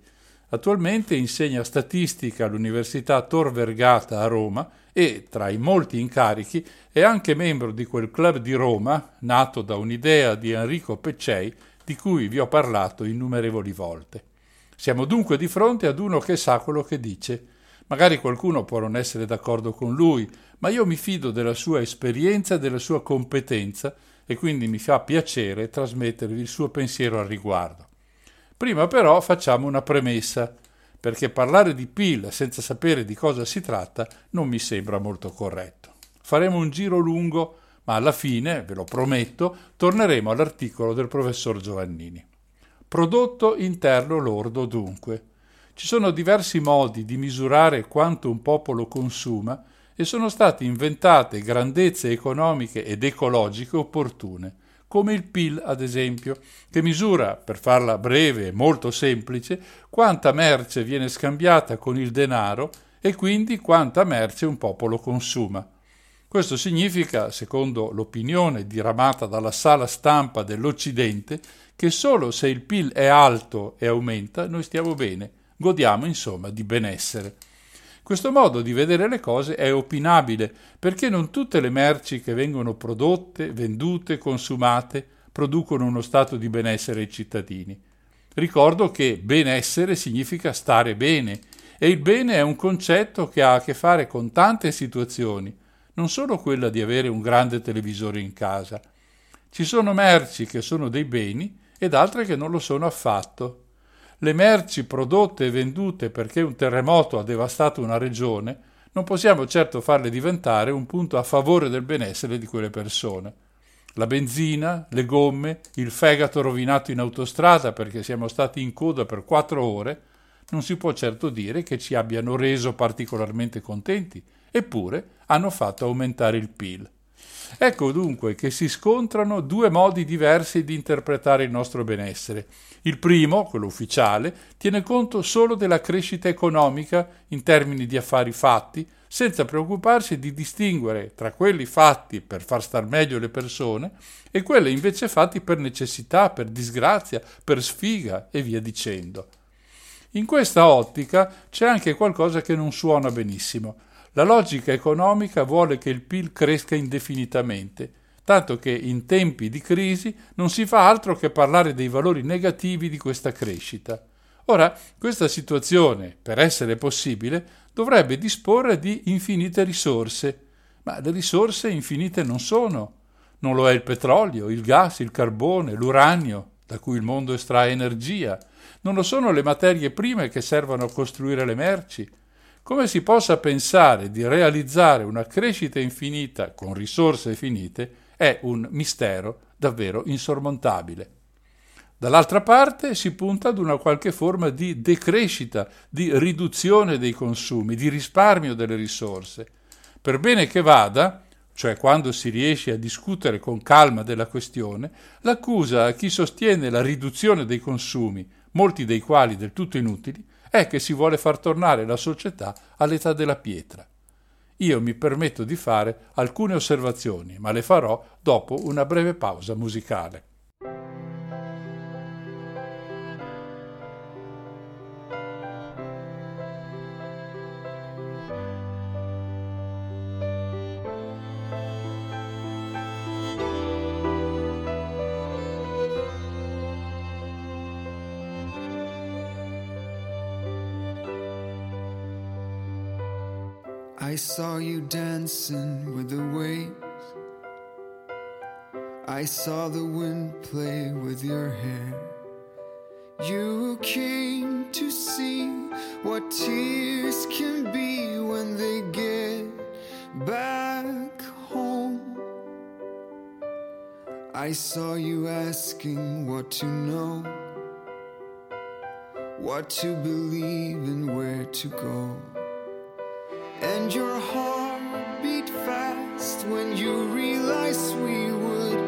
Attualmente insegna statistica all'Università Tor Vergata a Roma e, tra i molti incarichi, è anche membro di quel club di Roma, nato da un'idea di Enrico Peccei, di cui vi ho parlato innumerevoli volte. Siamo dunque di fronte ad uno che sa quello che dice. Magari qualcuno può non essere d'accordo con lui, ma io mi fido della sua esperienza e della sua competenza e quindi mi fa piacere trasmettervi il suo pensiero al riguardo. Prima però facciamo una premessa, perché parlare di PIL senza sapere di cosa si tratta non mi sembra molto corretto. Faremo un giro lungo, ma alla fine, ve lo prometto, torneremo all'articolo del professor Giovannini. Prodotto interno lordo dunque. Ci sono diversi modi di misurare quanto un popolo consuma e sono state inventate grandezze economiche ed ecologiche opportune come il PIL ad esempio, che misura, per farla breve e molto semplice, quanta merce viene scambiata con il denaro e quindi quanta merce un popolo consuma. Questo significa, secondo l'opinione diramata dalla sala stampa dell'Occidente, che solo se il PIL è alto e aumenta noi stiamo bene, godiamo insomma di benessere. Questo modo di vedere le cose è opinabile perché non tutte le merci che vengono prodotte, vendute, consumate producono uno stato di benessere ai cittadini. Ricordo che benessere significa stare bene e il bene è un concetto che ha a che fare con tante situazioni, non solo quella di avere un grande televisore in casa. Ci sono merci che sono dei beni ed altre che non lo sono affatto. Le merci prodotte e vendute perché un terremoto ha devastato una regione non possiamo certo farle diventare un punto a favore del benessere di quelle persone. La benzina, le gomme, il fegato rovinato in autostrada perché siamo stati in coda per quattro ore, non si può certo dire che ci abbiano reso particolarmente contenti, eppure hanno fatto aumentare il PIL. Ecco dunque che si scontrano due modi diversi di interpretare il nostro benessere. Il primo, quello ufficiale, tiene conto solo della crescita economica in termini di affari fatti, senza preoccuparsi di distinguere tra quelli fatti per far star meglio le persone e quelli invece fatti per necessità, per disgrazia, per sfiga e via dicendo. In questa ottica c'è anche qualcosa che non suona benissimo. La logica economica vuole che il PIL cresca indefinitamente, tanto che in tempi di crisi non si fa altro che parlare dei valori negativi di questa crescita. Ora, questa situazione, per essere possibile, dovrebbe disporre di infinite risorse, ma le risorse infinite non sono. Non lo è il petrolio, il gas, il carbone, l'uranio, da cui il mondo estrae energia, non lo sono le materie prime che servono a costruire le merci, come si possa pensare di realizzare una crescita infinita con risorse finite è un mistero davvero insormontabile. Dall'altra parte si punta ad una qualche forma di decrescita, di riduzione dei consumi, di risparmio delle risorse. Per bene che vada, cioè quando si riesce a discutere con calma della questione, l'accusa a chi sostiene la riduzione dei consumi, molti dei quali del tutto inutili, è che si vuole far tornare la società all'età della pietra. Io mi permetto di fare alcune osservazioni, ma le farò dopo una breve pausa musicale. Saw you dancing with the waves. I saw the wind play with your hair. You came to see what tears can be when they get back home. I saw you asking what to know, what to believe, and where to go. And your heart beat fast when you realized we would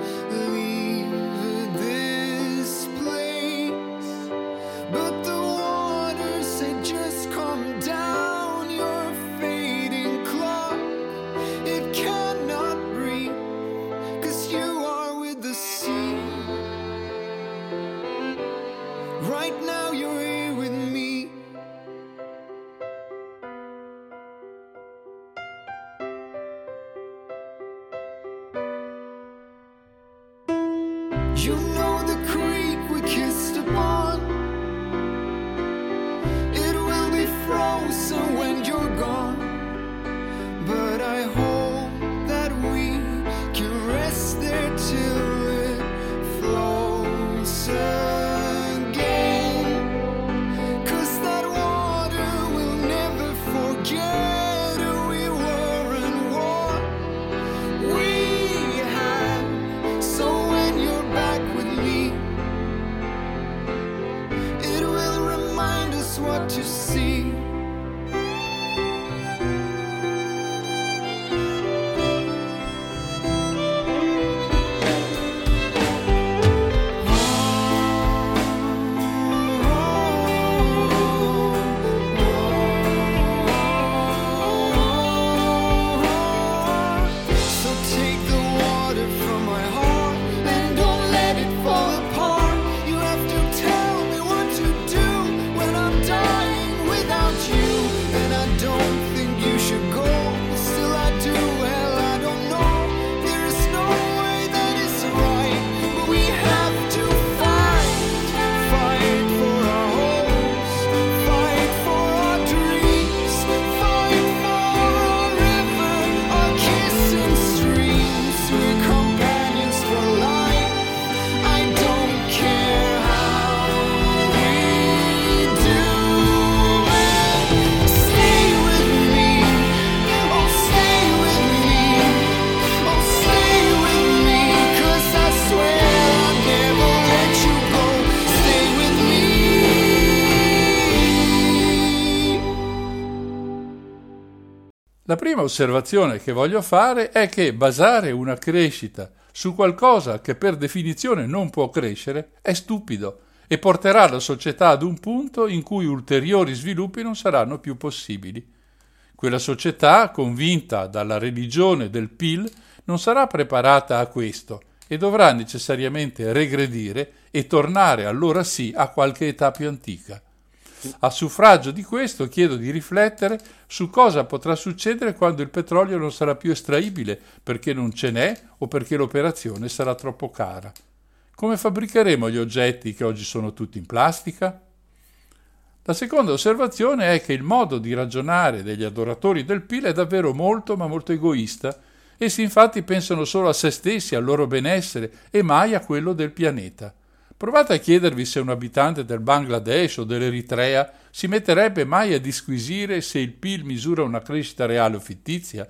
La prima osservazione che voglio fare è che basare una crescita su qualcosa che per definizione non può crescere è stupido e porterà la società ad un punto in cui ulteriori sviluppi non saranno più possibili. Quella società, convinta dalla religione del PIL, non sarà preparata a questo e dovrà necessariamente regredire e tornare allora sì a qualche età più antica. A suffragio di questo chiedo di riflettere su cosa potrà succedere quando il petrolio non sarà più estraibile perché non ce n'è o perché l'operazione sarà troppo cara. Come fabbricheremo gli oggetti che oggi sono tutti in plastica? La seconda osservazione è che il modo di ragionare degli adoratori del PIL è davvero molto ma molto egoista. Essi infatti pensano solo a se stessi, al loro benessere e mai a quello del pianeta. Provate a chiedervi se un abitante del Bangladesh o dell'Eritrea si metterebbe mai a disquisire se il PIL misura una crescita reale o fittizia.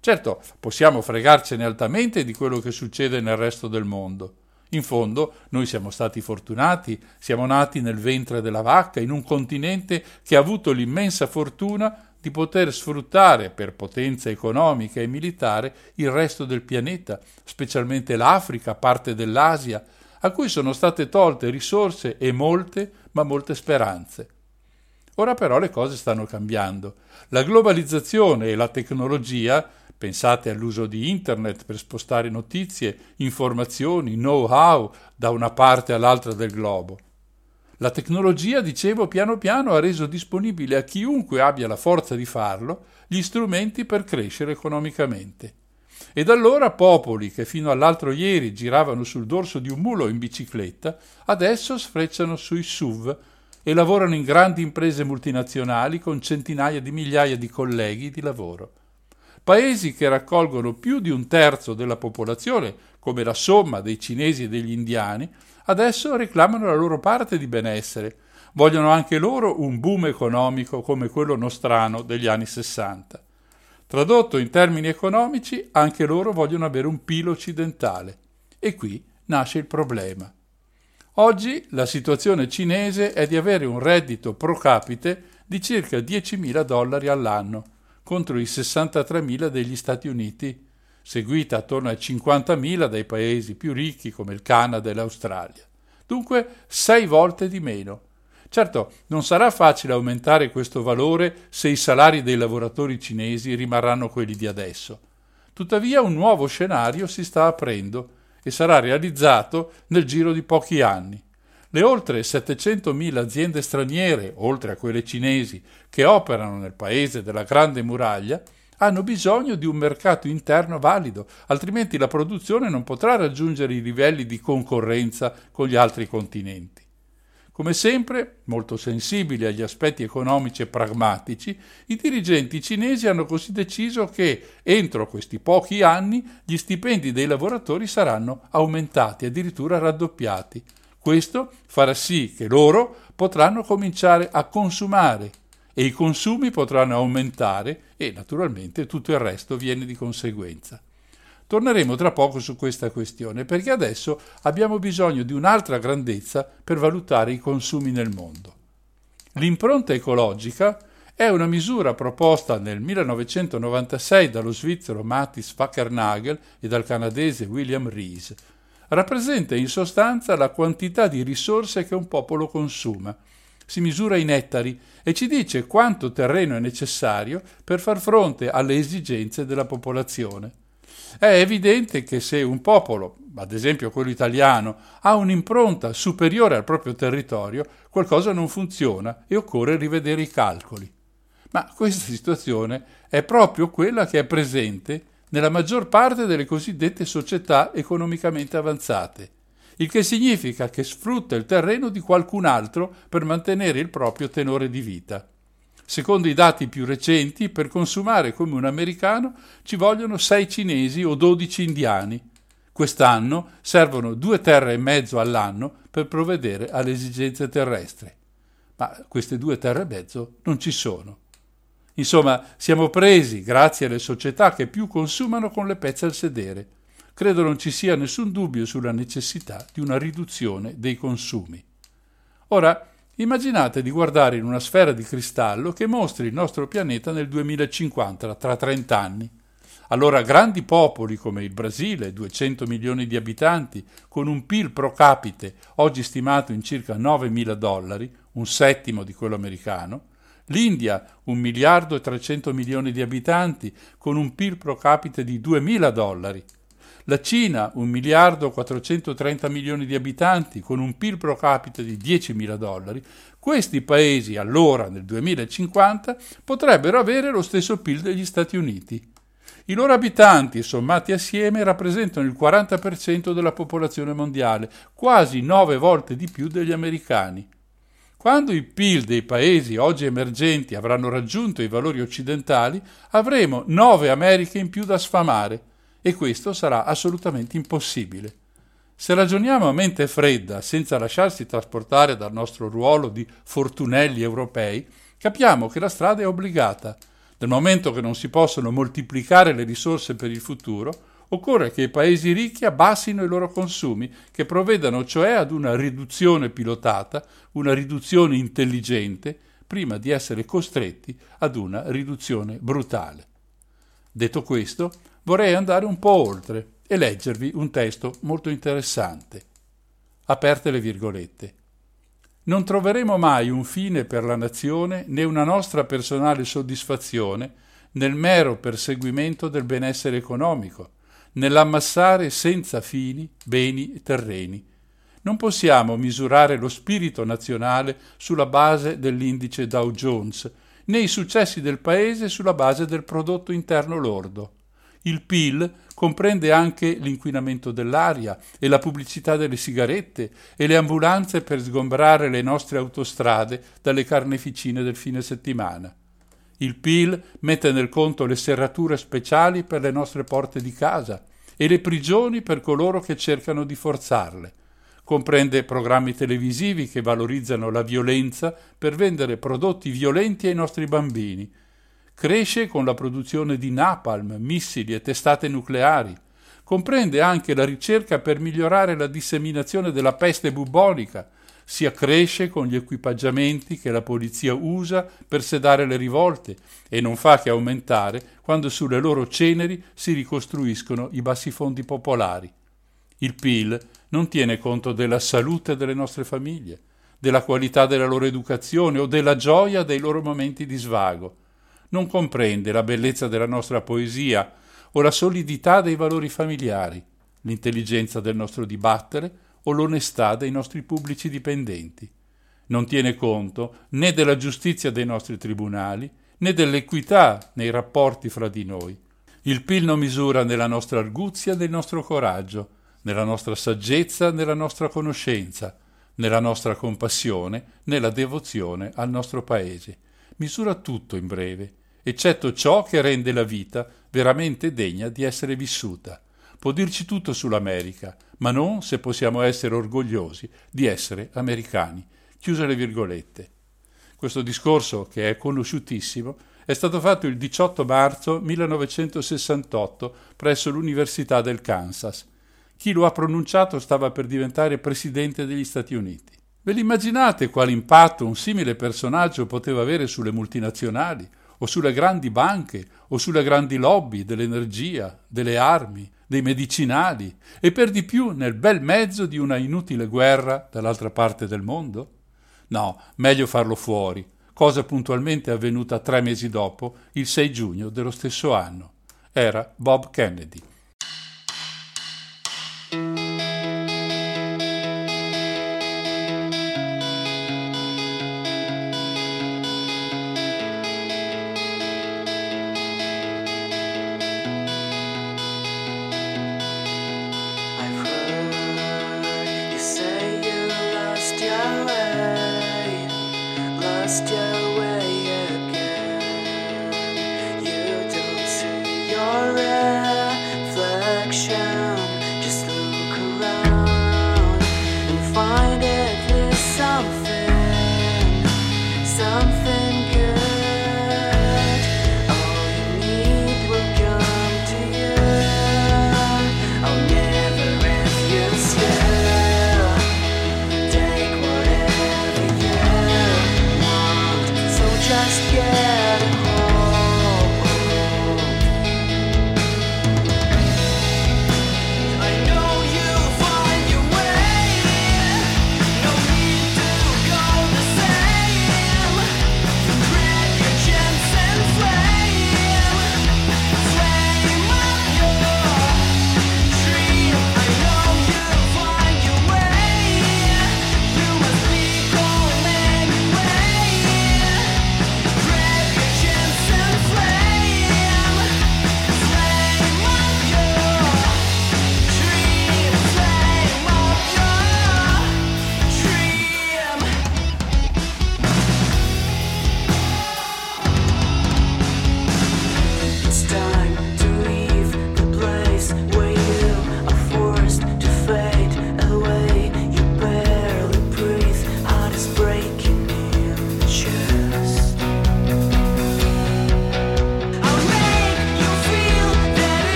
Certo, possiamo fregarcene altamente di quello che succede nel resto del mondo. In fondo, noi siamo stati fortunati, siamo nati nel ventre della vacca, in un continente che ha avuto l'immensa fortuna di poter sfruttare per potenza economica e militare il resto del pianeta, specialmente l'Africa, parte dell'Asia, a cui sono state tolte risorse e molte, ma molte speranze. Ora però le cose stanno cambiando. La globalizzazione e la tecnologia, pensate all'uso di Internet per spostare notizie, informazioni, know-how da una parte all'altra del globo. La tecnologia, dicevo, piano piano ha reso disponibile a chiunque abbia la forza di farlo gli strumenti per crescere economicamente. Ed allora popoli che fino all'altro ieri giravano sul dorso di un mulo in bicicletta, adesso sfrecciano sui SUV e lavorano in grandi imprese multinazionali con centinaia di migliaia di colleghi di lavoro. Paesi che raccolgono più di un terzo della popolazione, come la somma dei cinesi e degli indiani, adesso reclamano la loro parte di benessere. Vogliono anche loro un boom economico come quello nostrano degli anni 60. Tradotto in termini economici, anche loro vogliono avere un pilo occidentale. E qui nasce il problema. Oggi la situazione cinese è di avere un reddito pro capite di circa 10.000 dollari all'anno, contro i 63.000 degli Stati Uniti, seguita attorno ai 50.000 dai paesi più ricchi come il Canada e l'Australia. Dunque sei volte di meno. Certo, non sarà facile aumentare questo valore se i salari dei lavoratori cinesi rimarranno quelli di adesso. Tuttavia un nuovo scenario si sta aprendo e sarà realizzato nel giro di pochi anni. Le oltre 700.000 aziende straniere, oltre a quelle cinesi, che operano nel paese della Grande Muraglia, hanno bisogno di un mercato interno valido, altrimenti la produzione non potrà raggiungere i livelli di concorrenza con gli altri continenti. Come sempre, molto sensibili agli aspetti economici e pragmatici, i dirigenti cinesi hanno così deciso che entro questi pochi anni gli stipendi dei lavoratori saranno aumentati, addirittura raddoppiati. Questo farà sì che loro potranno cominciare a consumare e i consumi potranno aumentare e naturalmente tutto il resto viene di conseguenza. Torneremo tra poco su questa questione perché adesso abbiamo bisogno di un'altra grandezza per valutare i consumi nel mondo. L'impronta ecologica è una misura proposta nel 1996 dallo svizzero Mathis Fackernagel e dal canadese William Rees. Rappresenta in sostanza la quantità di risorse che un popolo consuma. Si misura in ettari e ci dice quanto terreno è necessario per far fronte alle esigenze della popolazione. È evidente che se un popolo, ad esempio quello italiano, ha un'impronta superiore al proprio territorio, qualcosa non funziona e occorre rivedere i calcoli. Ma questa situazione è proprio quella che è presente nella maggior parte delle cosiddette società economicamente avanzate, il che significa che sfrutta il terreno di qualcun altro per mantenere il proprio tenore di vita. Secondo i dati più recenti, per consumare come un americano ci vogliono 6 cinesi o 12 indiani. Quest'anno servono due terre e mezzo all'anno per provvedere alle esigenze terrestri. Ma queste due terre e mezzo non ci sono. Insomma, siamo presi, grazie alle società che più consumano, con le pezze al sedere. Credo non ci sia nessun dubbio sulla necessità di una riduzione dei consumi. Ora, Immaginate di guardare in una sfera di cristallo che mostri il nostro pianeta nel 2050, tra 30 anni. Allora grandi popoli come il Brasile, 200 milioni di abitanti, con un PIL pro capite oggi stimato in circa 9 mila dollari, un settimo di quello americano, l'India, 1 miliardo e 300 milioni di abitanti, con un PIL pro capite di 2 mila dollari, la Cina, 1 miliardo 430 milioni di abitanti, con un PIL pro capite di 10 mila dollari, questi paesi allora, nel 2050, potrebbero avere lo stesso PIL degli Stati Uniti. I loro abitanti, sommati assieme, rappresentano il 40% della popolazione mondiale, quasi nove volte di più degli americani. Quando i PIL dei paesi oggi emergenti avranno raggiunto i valori occidentali, avremo nove Americhe in più da sfamare e questo sarà assolutamente impossibile. Se ragioniamo a mente fredda, senza lasciarsi trasportare dal nostro ruolo di fortunelli europei, capiamo che la strada è obbligata. Dal momento che non si possono moltiplicare le risorse per il futuro, Occorre che i paesi ricchi abbassino i loro consumi, che provvedano cioè ad una riduzione pilotata, una riduzione intelligente, prima di essere costretti ad una riduzione brutale. Detto questo, vorrei andare un po' oltre e leggervi un testo molto interessante. Aperte le virgolette. Non troveremo mai un fine per la nazione né una nostra personale soddisfazione nel mero perseguimento del benessere economico, nell'ammassare senza fini beni e terreni. Non possiamo misurare lo spirito nazionale sulla base dell'indice Dow Jones, né i successi del paese sulla base del prodotto interno lordo. Il PIL comprende anche l'inquinamento dell'aria e la pubblicità delle sigarette e le ambulanze per sgombrare le nostre autostrade dalle carneficine del fine settimana. Il PIL mette nel conto le serrature speciali per le nostre porte di casa e le prigioni per coloro che cercano di forzarle. Comprende programmi televisivi che valorizzano la violenza per vendere prodotti violenti ai nostri bambini, Cresce con la produzione di napalm, missili e testate nucleari. Comprende anche la ricerca per migliorare la disseminazione della peste bubonica. Si accresce con gli equipaggiamenti che la polizia usa per sedare le rivolte e non fa che aumentare quando sulle loro ceneri si ricostruiscono i bassifondi popolari. Il PIL non tiene conto della salute delle nostre famiglie, della qualità della loro educazione o della gioia dei loro momenti di svago non comprende la bellezza della nostra poesia o la solidità dei valori familiari, l'intelligenza del nostro dibattere o l'onestà dei nostri pubblici dipendenti. Non tiene conto né della giustizia dei nostri tribunali né dell'equità nei rapporti fra di noi. Il PIL non misura nella nostra arguzia nel nostro coraggio, nella nostra saggezza, nella nostra conoscenza, nella nostra compassione, nella devozione al nostro Paese. Misura tutto in breve eccetto ciò che rende la vita veramente degna di essere vissuta. Può dirci tutto sull'America, ma non se possiamo essere orgogliosi di essere americani. Chiuse le virgolette. Questo discorso, che è conosciutissimo, è stato fatto il 18 marzo 1968 presso l'Università del Kansas. Chi lo ha pronunciato stava per diventare presidente degli Stati Uniti. Ve l'immaginate quale impatto un simile personaggio poteva avere sulle multinazionali o sulle grandi banche o sulle grandi lobby dell'energia, delle armi, dei medicinali e per di più nel bel mezzo di una inutile guerra dall'altra parte del mondo? No, meglio farlo fuori, cosa puntualmente avvenuta tre mesi dopo, il 6 giugno dello stesso anno. Era Bob Kennedy.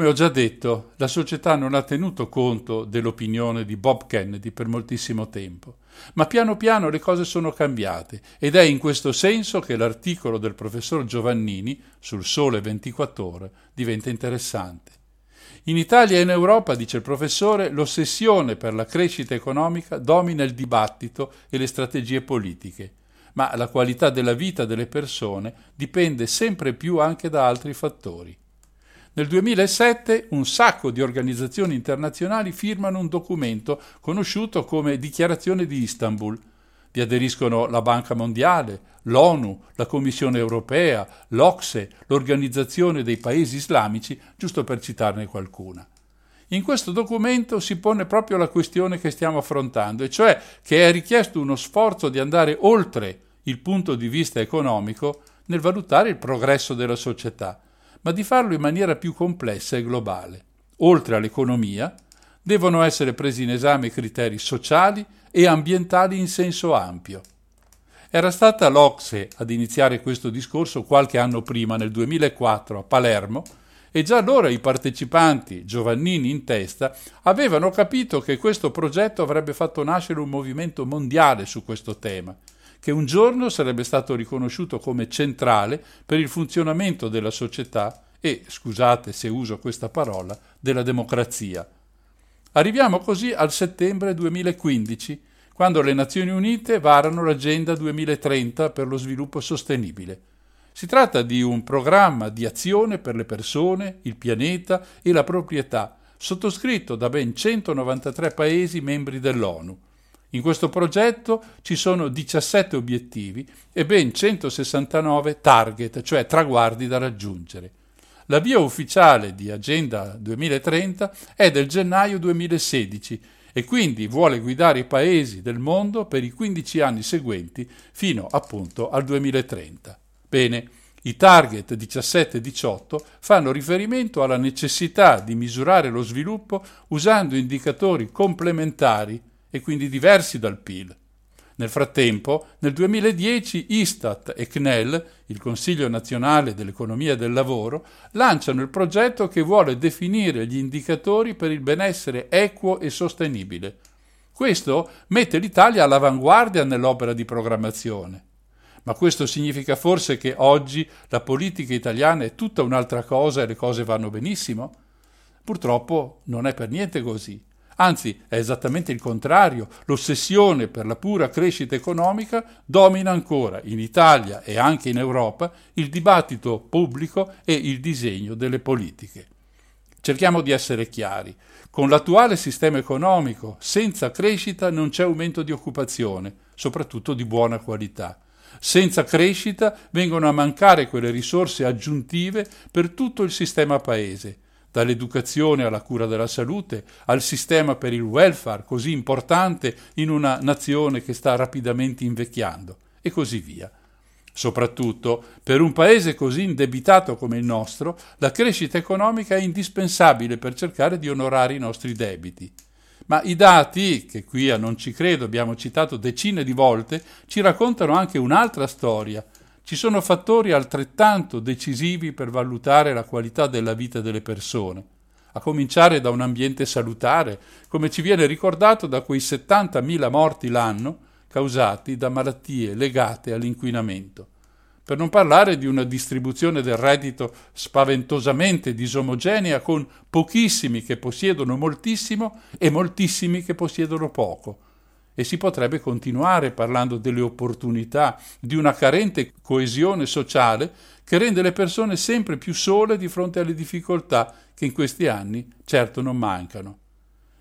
Come ho già detto, la società non ha tenuto conto dell'opinione di Bob Kennedy per moltissimo tempo, ma piano piano le cose sono cambiate ed è in questo senso che l'articolo del professor Giovannini sul Sole 24 ore diventa interessante. In Italia e in Europa, dice il professore, l'ossessione per la crescita economica domina il dibattito e le strategie politiche, ma la qualità della vita delle persone dipende sempre più anche da altri fattori. Nel 2007 un sacco di organizzazioni internazionali firmano un documento conosciuto come Dichiarazione di Istanbul. Vi aderiscono la Banca Mondiale, l'ONU, la Commissione Europea, l'Ocse, l'Organizzazione dei Paesi Islamici, giusto per citarne qualcuna. In questo documento si pone proprio la questione che stiamo affrontando, e cioè che è richiesto uno sforzo di andare oltre il punto di vista economico nel valutare il progresso della società, ma di farlo in maniera più complessa e globale. Oltre all'economia, devono essere presi in esame criteri sociali e ambientali in senso ampio. Era stata l'Ocse ad iniziare questo discorso qualche anno prima, nel 2004, a Palermo, e già allora i partecipanti, Giovannini in testa, avevano capito che questo progetto avrebbe fatto nascere un movimento mondiale su questo tema, che un giorno sarebbe stato riconosciuto come centrale per il funzionamento della società e, scusate se uso questa parola, della democrazia. Arriviamo così al settembre 2015, quando le Nazioni Unite varano l'Agenda 2030 per lo sviluppo sostenibile. Si tratta di un programma di azione per le persone, il pianeta e la proprietà, sottoscritto da ben 193 Paesi membri dell'ONU. In questo progetto ci sono 17 obiettivi e ben 169 target, cioè traguardi da raggiungere. La via ufficiale di Agenda 2030 è del gennaio 2016 e quindi vuole guidare i paesi del mondo per i 15 anni seguenti fino appunto al 2030. Bene, i target 17 e 18 fanno riferimento alla necessità di misurare lo sviluppo usando indicatori complementari e quindi diversi dal PIL. Nel frattempo, nel 2010 Istat e CNEL, il Consiglio nazionale dell'economia e del lavoro, lanciano il progetto che vuole definire gli indicatori per il benessere equo e sostenibile. Questo mette l'Italia all'avanguardia nell'opera di programmazione. Ma questo significa forse che oggi la politica italiana è tutta un'altra cosa e le cose vanno benissimo? Purtroppo non è per niente così. Anzi, è esattamente il contrario. L'ossessione per la pura crescita economica domina ancora in Italia e anche in Europa il dibattito pubblico e il disegno delle politiche. Cerchiamo di essere chiari. Con l'attuale sistema economico, senza crescita non c'è aumento di occupazione, soprattutto di buona qualità. Senza crescita vengono a mancare quelle risorse aggiuntive per tutto il sistema paese, dall'educazione alla cura della salute, al sistema per il welfare, così importante in una nazione che sta rapidamente invecchiando, e così via. Soprattutto, per un paese così indebitato come il nostro, la crescita economica è indispensabile per cercare di onorare i nostri debiti. Ma i dati, che qui a Non ci credo abbiamo citato decine di volte, ci raccontano anche un'altra storia. Ci sono fattori altrettanto decisivi per valutare la qualità della vita delle persone, a cominciare da un ambiente salutare, come ci viene ricordato da quei 70.000 morti l'anno causati da malattie legate all'inquinamento. Per non parlare di una distribuzione del reddito spaventosamente disomogenea con pochissimi che possiedono moltissimo e moltissimi che possiedono poco e si potrebbe continuare parlando delle opportunità di una carente coesione sociale che rende le persone sempre più sole di fronte alle difficoltà che in questi anni certo non mancano.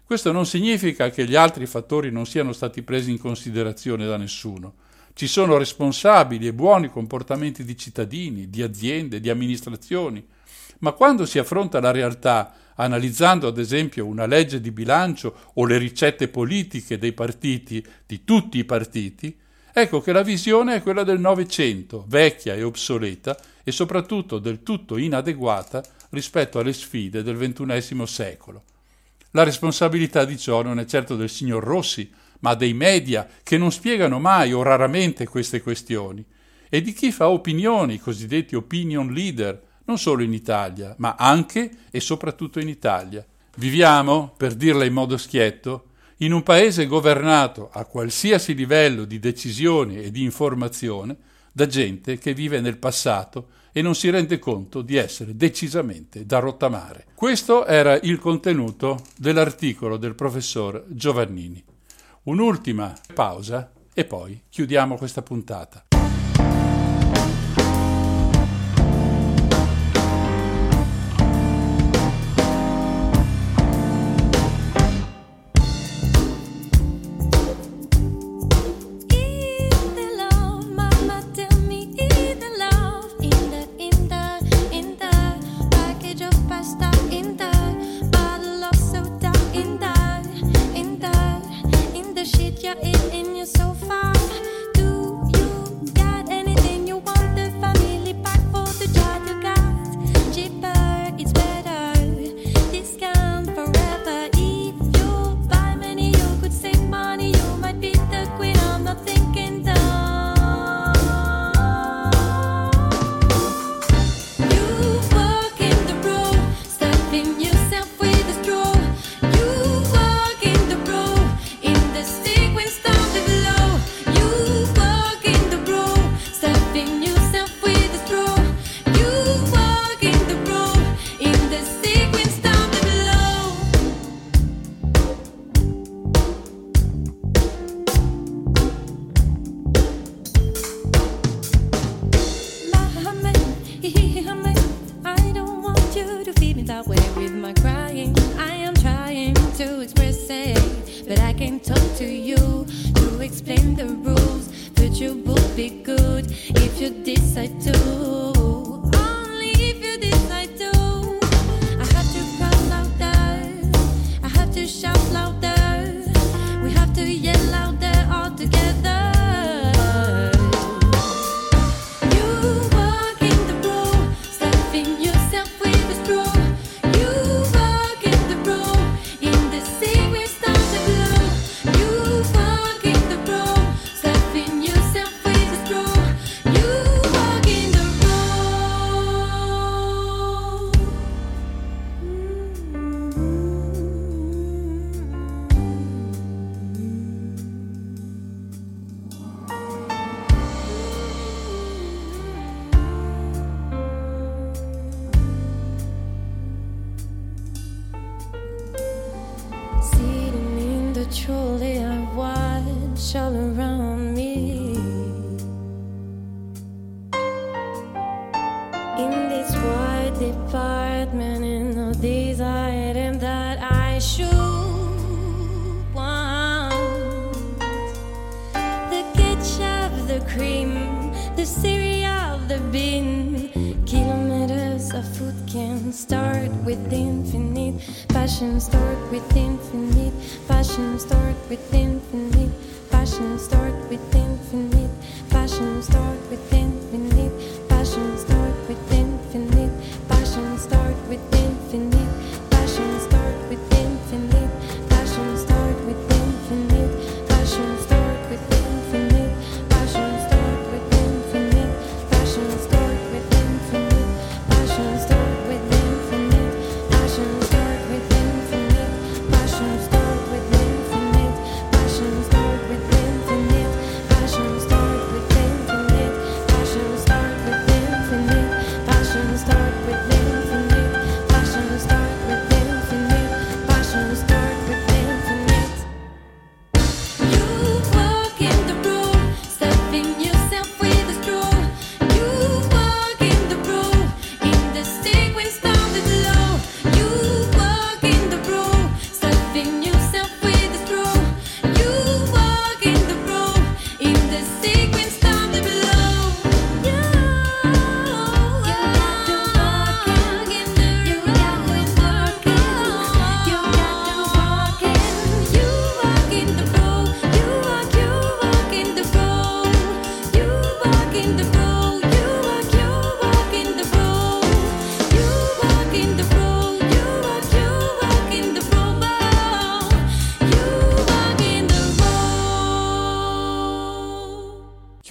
Questo non significa che gli altri fattori non siano stati presi in considerazione da nessuno. Ci sono responsabili e buoni comportamenti di cittadini, di aziende, di amministrazioni, ma quando si affronta la realtà analizzando ad esempio una legge di bilancio o le ricette politiche dei partiti, di tutti i partiti, ecco che la visione è quella del Novecento, vecchia e obsoleta e soprattutto del tutto inadeguata rispetto alle sfide del XXI secolo. La responsabilità di ciò non è certo del signor Rossi, ma dei media che non spiegano mai o raramente queste questioni, e di chi fa opinioni, i cosiddetti opinion leader, non solo in Italia, ma anche e soprattutto in Italia. Viviamo, per dirla in modo schietto, in un paese governato a qualsiasi livello di decisione e di informazione da gente che vive nel passato e non si rende conto di essere decisamente da rottamare. Questo era il contenuto dell'articolo del professor Giovannini. Un'ultima pausa e poi chiudiamo questa puntata.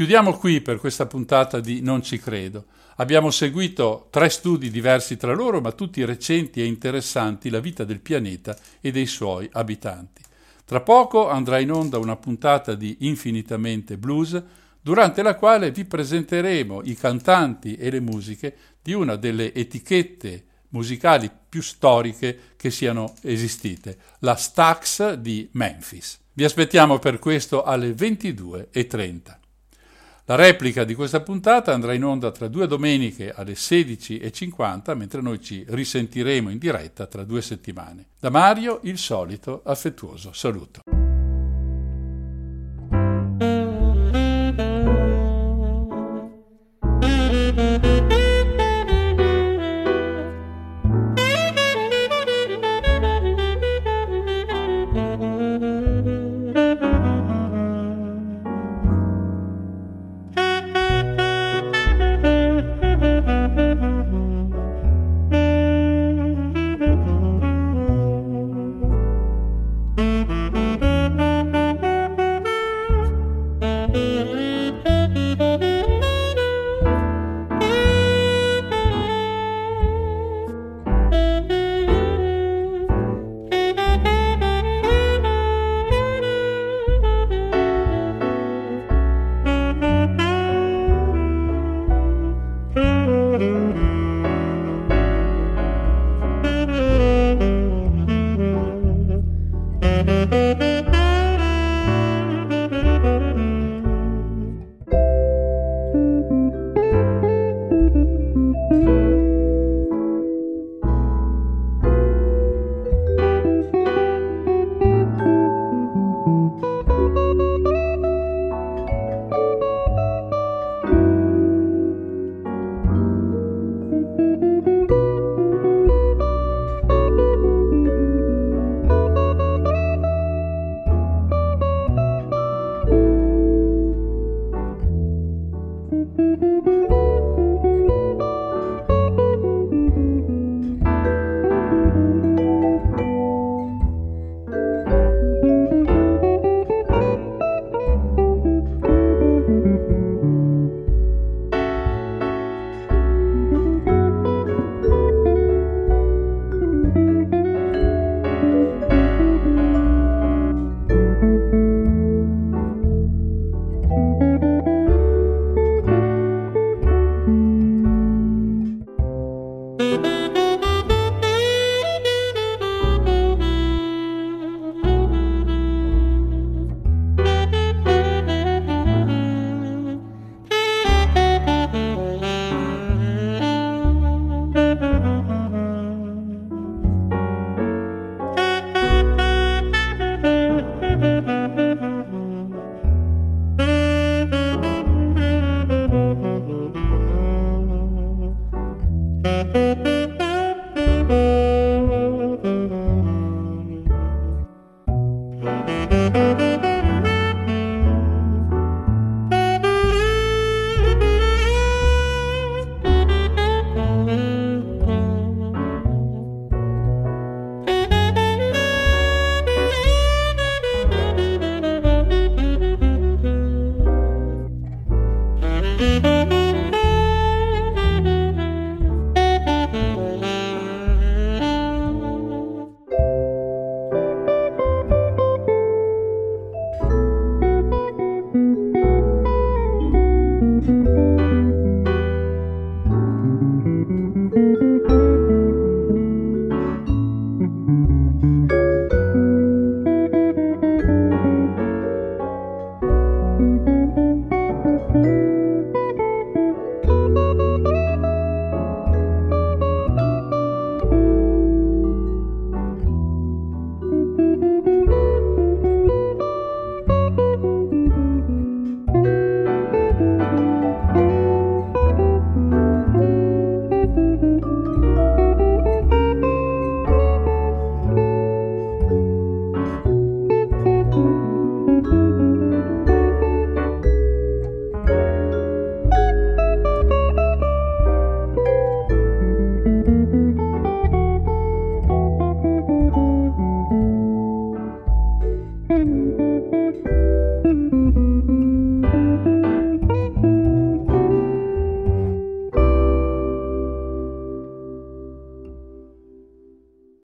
Chiudiamo qui per questa puntata di Non ci credo. Abbiamo seguito tre studi diversi tra loro, ma tutti recenti e interessanti, la vita del pianeta e dei suoi abitanti. Tra poco andrà in onda una puntata di Infinitamente Blues, durante la quale vi presenteremo i cantanti e le musiche di una delle etichette musicali più storiche che siano esistite, la Stax di Memphis. Vi aspettiamo per questo alle 22.30. La replica di questa puntata andrà in onda tra due domeniche alle 16.50, mentre noi ci risentiremo in diretta tra due settimane. Da Mario il solito affettuoso saluto. Música